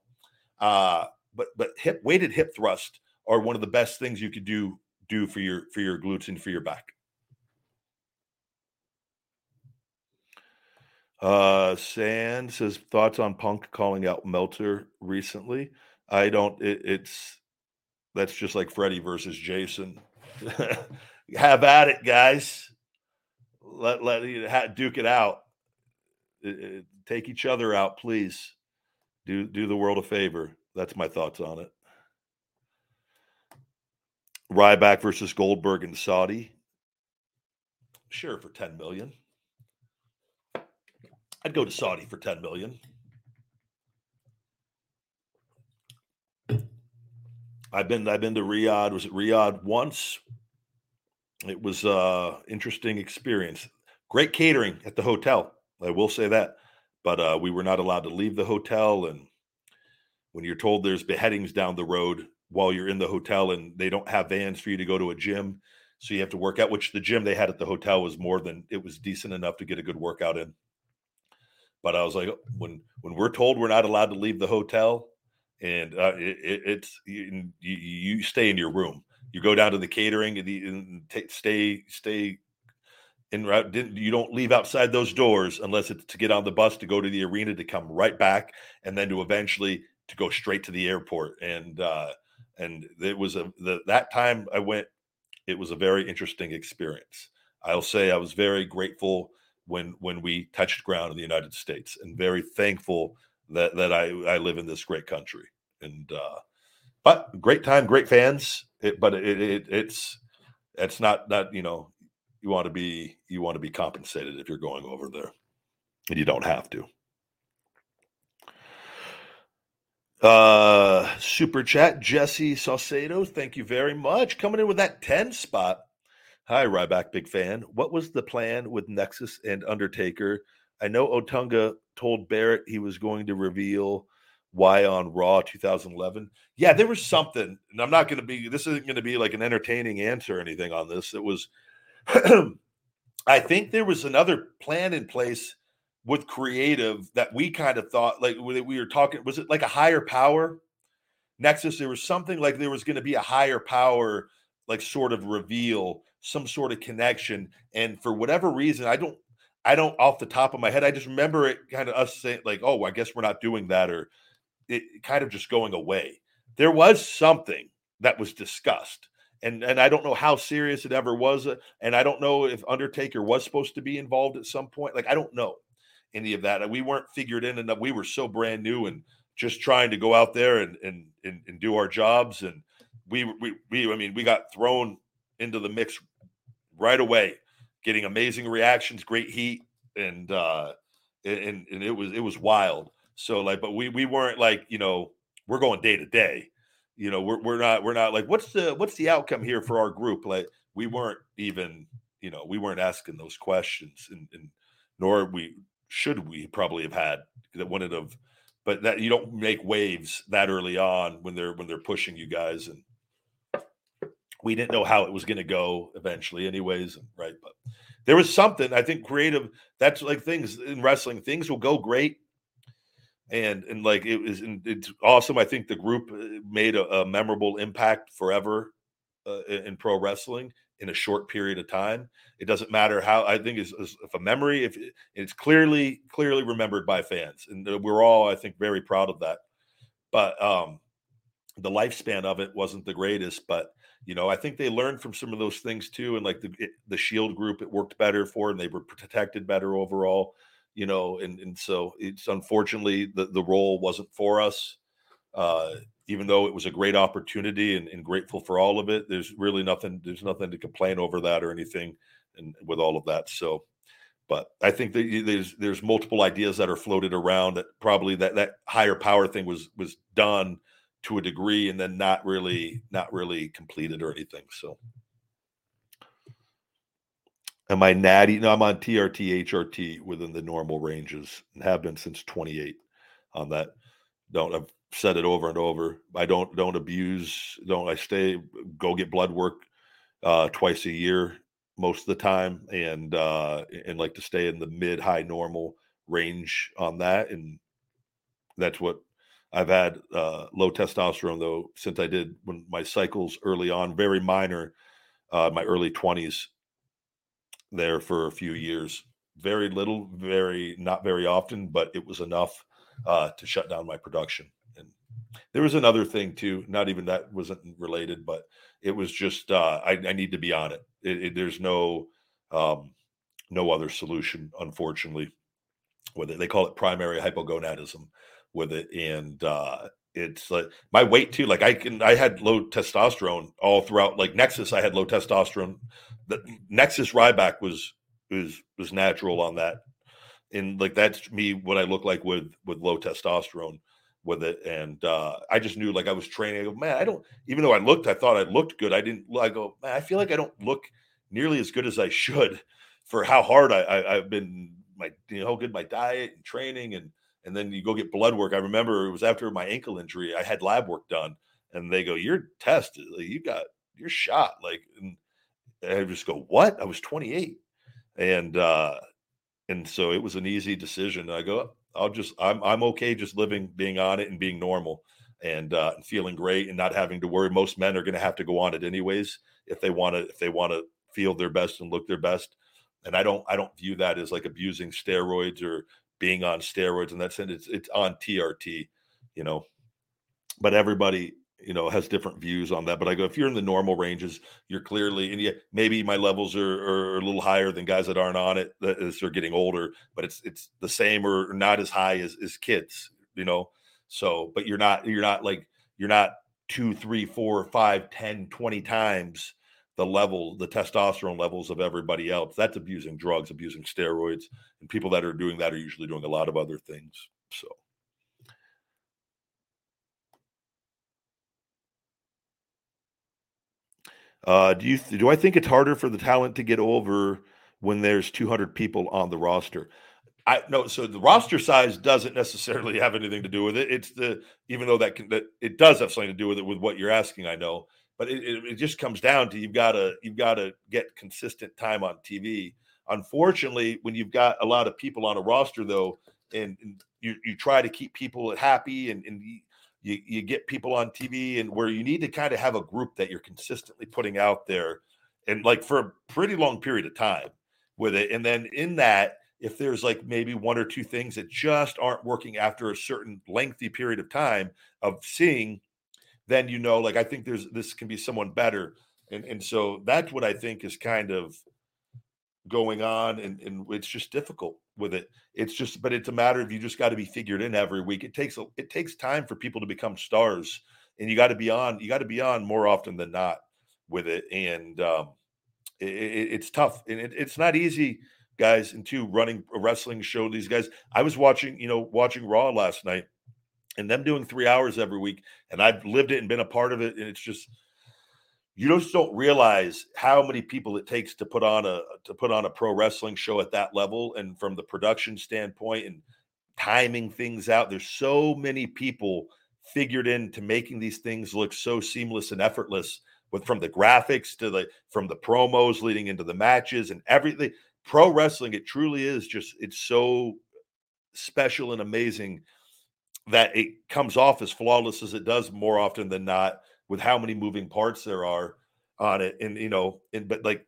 Uh but but hip weighted hip thrust are one of the best things you could do do for your for your glutes and for your back. Uh, Sand says thoughts on Punk calling out Meltzer recently. I don't. It, it's that's just like Freddie versus Jason. Have at it, guys. Let let duke it out. It, it, take each other out, please. Do do the world a favor. That's my thoughts on it. Ryback versus Goldberg and Saudi. Sure, for 10 million. I'd go to Saudi for 10 million. I've been I've been to Riyadh. Was it Riyadh once? It was uh interesting experience. Great catering at the hotel. I will say that. But uh we were not allowed to leave the hotel and when you're told there's beheadings down the road while you're in the hotel and they don't have vans for you to go to a gym so you have to work out which the gym they had at the hotel was more than it was decent enough to get a good workout in. But i was like when when we're told we're not allowed to leave the hotel and uh, it, it, it's you, you, stay in your room. You go down to the catering and, the, and t- stay stay in route you don't leave outside those doors unless it's to get on the bus to go to the arena to come right back and then to eventually to go straight to the airport and uh and it was a the, that time i went it was a very interesting experience. I'll say i was very grateful when when we touched ground in the united states and very thankful that that i i live in this great country and uh but great time great fans it, but it, it it's it's not not you know you want to be you want to be compensated if you're going over there and you don't have to Uh, super chat, Jesse Saucedo. Thank you very much. Coming in with that 10 spot. Hi, Ryback, big fan. What was the plan with Nexus and Undertaker? I know Otunga told Barrett he was going to reveal why on Raw 2011. Yeah, there was something, and I'm not going to be, this isn't going to be like an entertaining answer or anything on this. It was, I think there was another plan in place with creative that we kind of thought like we were talking was it like a higher power nexus there was something like there was going to be a higher power like sort of reveal some sort of connection and for whatever reason i don't i don't off the top of my head i just remember it kind of us saying like oh i guess we're not doing that or it kind of just going away there was something that was discussed and and I don't know how serious it ever was, uh, and I don't know if Undertaker was supposed to be involved at some point. Like I don't know any of that. We weren't figured in enough. We were so brand new and just trying to go out there and and and, and do our jobs. And we we we I mean we got thrown into the mix right away, getting amazing reactions, great heat, and uh and and it was it was wild. So like, but we we weren't like you know we're going day to day you know we're, we're not we're not like what's the what's the outcome here for our group like we weren't even you know we weren't asking those questions and, and nor we should we probably have had that wouldn't have but that you don't make waves that early on when they're when they're pushing you guys and we didn't know how it was going to go eventually anyways right but there was something i think creative that's like things in wrestling things will go great and and like it was it's awesome i think the group uh, made a, a memorable impact forever uh, in pro wrestling in a short period of time it doesn't matter how i think is if a memory if it's clearly clearly remembered by fans and we're all i think very proud of that but um the lifespan of it wasn't the greatest but you know i think they learned from some of those things too and like the the shield group it worked better for and they were protected better overall you know, and and so it's unfortunately the the role wasn't for us. Uh, even though it was a great opportunity and, and, grateful for all of it, there's really nothing. There's nothing to complain over that or anything, and with all of that. So, but I think that there's there's multiple ideas that are floated around that probably that that higher power thing was was done to a degree and then not really not really completed or anything. So. Am I natty? No, I'm on TRT, HRT within the normal ranges and have been since 28 on that. Don't I've said it over and over. I don't don't abuse. Don't I stay go get blood work uh, twice a year most of the time, and uh, and like to stay in the mid high normal range on that, and that's what I've had uh, low testosterone though since I did when my cycles early on, very minor, uh, my early 20s there for a few years. Very little, very not very often, but it was enough uh, to shut down my production. There was another thing too. Not even that wasn't related, but it was just uh, I, I need to be on it. it, it there's no um, no other solution, unfortunately. With it, they call it primary hypogonadism with it, and uh, it's like my weight too. Like I can, I had low testosterone all throughout. Like Nexus, I had low testosterone. The Nexus Ryback was was was natural on that, and like that's me what I look like with with low testosterone with it. And uh, I just knew like I was training. I go, man, I don't. Even though I looked, I thought I looked good. I didn't. I go, man, I feel like I don't look nearly as good as I should for how hard I, I've been. My you know good my diet and training and and then you go get blood work. I remember it was after my ankle injury. I had lab work done, and they go, "Your test, you got your shot." Like, and I just go, "What?" I was 28, and uh, and so it was an easy decision. I go, "I'll just, I'm, I'm okay just living, being on it, and being normal." And, uh, and feeling great and not having to worry. Most men are going to have to go on it anyways if they want to if they want to feel their best and look their best and I don't I don't view that as like abusing steroids or being on steroids and that's it. It's it's on TRT, you know. But everybody, you know, has different views on that. But I go, if you're in the normal ranges, you're clearly and yeah, maybe my levels are, are a little higher than guys that aren't on it as they're getting older, but it's it's the same or not as high as, as kids, you know. So, but you're not you're not like you're not two, three, four, five, ten, twenty times the level, the testosterone levels of everybody else. That's abusing drugs, abusing steroids, and people that are doing that are usually doing a lot of other things. So. Uh, do you do I think it's harder for the talent to get over when there's 200 people on the roster? I no, so the roster size doesn't necessarily have anything to do with it. It's the even though that can, that it does have something to do with it with what you're asking. I know, but it, it, it just comes down to you've got to you've got to get consistent time on TV unfortunately, when you've got a lot of people on a roster, though, and, and you, you try to keep people happy and, and you, you get people on TV and where you need to kind of have a group that you're consistently putting out there and like for a pretty long period of time with it. And then in that, if there's like maybe one or two things that just aren't working after a certain lengthy period of time of seeing, then you know, like I think there's this can be someone better. And and so that's what I think is kind of going on and, and it's just difficult with it. It's just but it's a matter of you just got to be figured in every week. It takes it takes time for people to become stars and you got to be on you got to be on more often than not with it and um it, it, it's tough and it, it's not easy guys into running a wrestling show these guys i was watching you know watching raw last night and them doing three hours every week and i've lived it and been a part of it and it's just you just don't realize how many people it takes to put on a to put on a pro wrestling show at that level and from the production standpoint and timing things out. There's so many people figured into making these things look so seamless and effortless with from the graphics to the from the promos leading into the matches and everything. Pro wrestling it truly is just it's so special and amazing that it comes off as flawless as it does more often than not with how many moving parts there are on it. And you know, and but like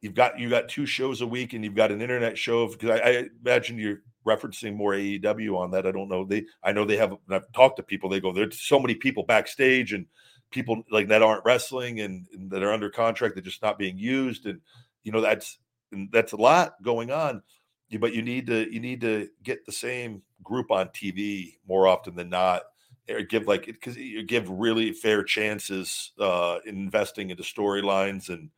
you've got you got two shows a week and you've got an internet show because I, I, imagine you're referencing more AEW on that. I don't know. They I know they have I've talked to people, they go, there's so many people backstage and people like that aren't wrestling and, and that are under contract, they're just not being used. And you know, that's that's a lot going on. But you need to you need to get the same group on TV more often than not or give like because you give really fair chances uh in investing into storylines and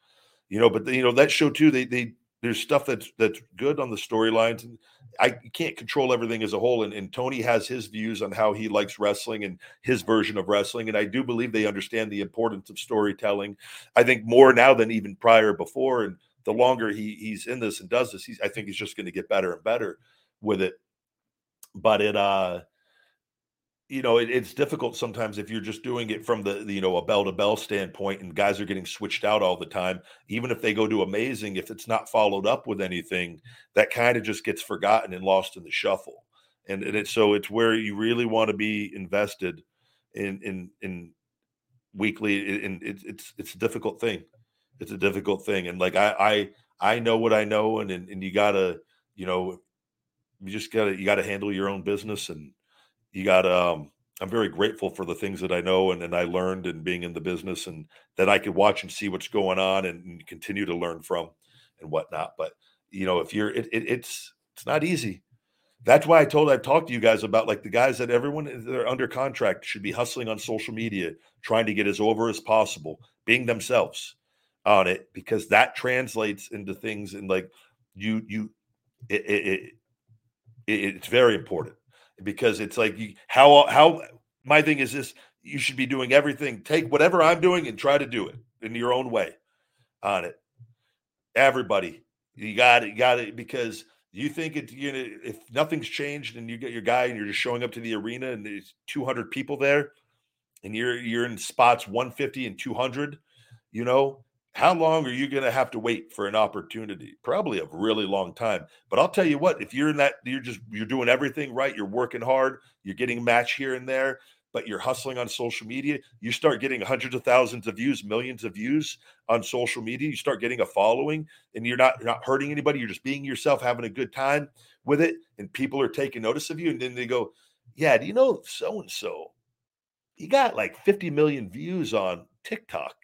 you know but you know that show too they they there's stuff that's that's good on the storylines and i can't control everything as a whole and, and tony has his views on how he likes wrestling and his version of wrestling and i do believe they understand the importance of storytelling i think more now than even prior before and the longer he he's in this and does this he's i think he's just going to get better and better with it. But it uh you know, it, it's difficult sometimes if you're just doing it from the, the, you know a bell to bell standpoint, and guys are getting switched out all the time. Even if they go to amazing, if it's not followed up with anything, that kind of just gets forgotten and lost in the shuffle. And and it's so it's where you really want to be invested in in in weekly. And it's it's it's a difficult thing. It's a difficult thing, and like I I I know what I know, and and, and you gotta you know you just gotta you gotta handle your own business and you got um I'm very grateful for the things that I know and, and I learned and being in the business and that I could watch and see what's going on and, and continue to learn from and whatnot. But you know, if you're it, it, it's it's not easy. That's why I told I've talked to you guys about like the guys that everyone that are under contract should be hustling on social media, trying to get as over as possible, being themselves on it, because that translates into things and like you you it, it, it it's very important because it's like you, how how my thing is this you should be doing everything take whatever i'm doing and try to do it in your own way on it. Everybody you got it got it because you think it you know if nothing's changed and you get your guy and you're just showing up to the arena and there's 200 people there and you're you're in spots 150 and 200 you know how long are you going to have to wait for an opportunity? Probably a really long time but i'll tell you what if you're in that you're just you're doing everything right you're working hard you're getting match here and there but you're hustling on social media you start getting hundreds of thousands of views millions of views on social media you start getting a following and you're not you're not hurting anybody you're just being yourself having a good time with it and people are taking notice of you and then they go yeah do you know so and so? He got like 50 million views on tiktok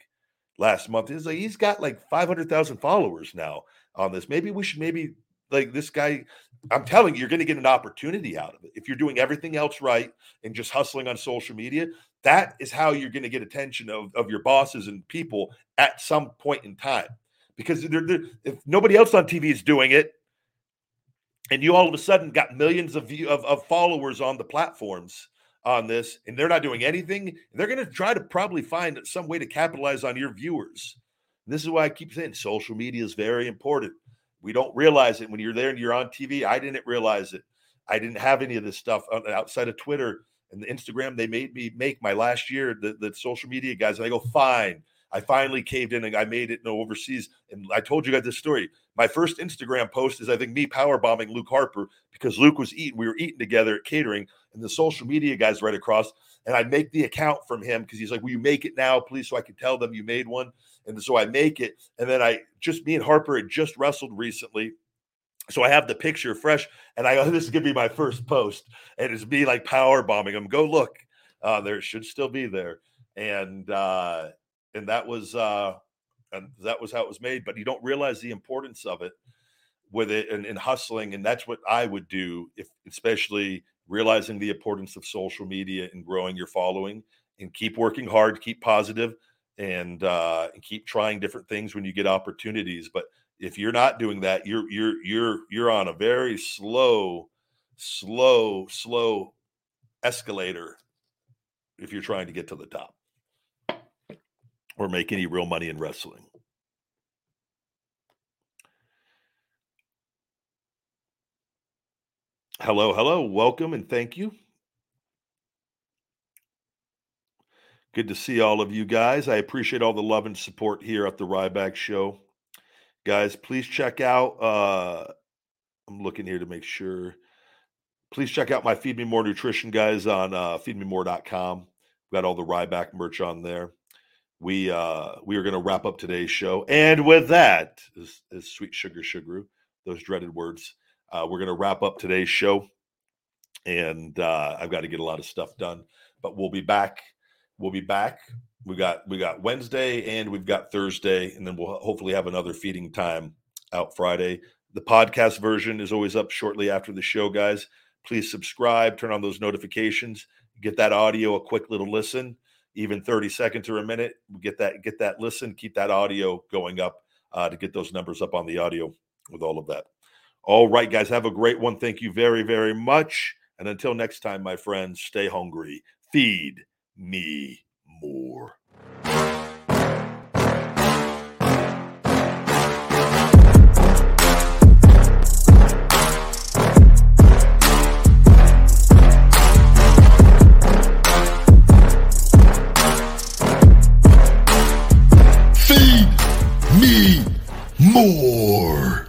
last month. He's like he's got like 500,000 followers now on this. Maybe we should maybe like this guy I'm telling you you're going to get an opportunity out of it. If you're doing everything else right and just hustling on social media, that is how you're going to get attention of, of your bosses and people at some point in time. Because they're, they're, if nobody else on TV is doing it, and you all of a sudden got millions of, view, of, of followers on the platforms, on this and they're not doing anything, they're going to try to probably find some way to capitalize on your viewers. And this is why I keep saying social media is very important. We don't realize it when you're there and you're on TV. I didn't realize it. I didn't have any of this stuff outside of Twitter and the Instagram. They made me make my last year the, the social media guys. And I go, fine. I finally caved in and I made it no overseas. And I told you guys this story. My first Instagram post is I think me power bombing Luke Harper because Luke was eating. We were eating together at catering, and the social media guys right across. And I make the account from him because he's like, "Will you make it now, please, so I can tell them you made one?" And so I make it, and then I just me and Harper had just wrestled recently, so I have the picture fresh, and I go, "This is gonna be my first post," and it's me like power bombing him. Go look, uh, there should still be there, and uh, and that was uh, and that was how it was made. But you don't realize the importance of it with it and, and hustling, and that's what I would do if, especially realizing the importance of social media and growing your following, and keep working hard, keep positive, and uh, and keep trying different things when you get opportunities. But if you're not doing that, you're you're you're you're on a very slow, slow, slow escalator if you're trying to get to the top or make any real money in wrestling. Hello, hello, welcome and thank you. Good to see all of you guys. I appreciate all the love and support here at the Ryback Show. Guys, please check out uh I'm looking here to make sure. Please check out my Feed Me More Nutrition guys on uh feedmemore.com. We've got all the Ryback merch on there. We uh we are going to wrap up today's show. And with that, is, is sweet sugar sugar, those dreaded words. Uh, we're going to wrap up today's show. And uh, I've got to get a lot of stuff done, but we'll be back. We'll be back. We got we got Wednesday and we've got Thursday, and then we'll hopefully have another feeding time out Friday. The podcast version is always up shortly after the show, guys. Please subscribe, turn on those notifications, get that audio a quick little listen, even 30 seconds or a minute. Get that get that listen, keep that audio going up uh, to get those numbers up on the audio with all of that. All right, guys, have a great one. Thank you very, very much. And until next time, my friends, stay hungry. Feed me more. more.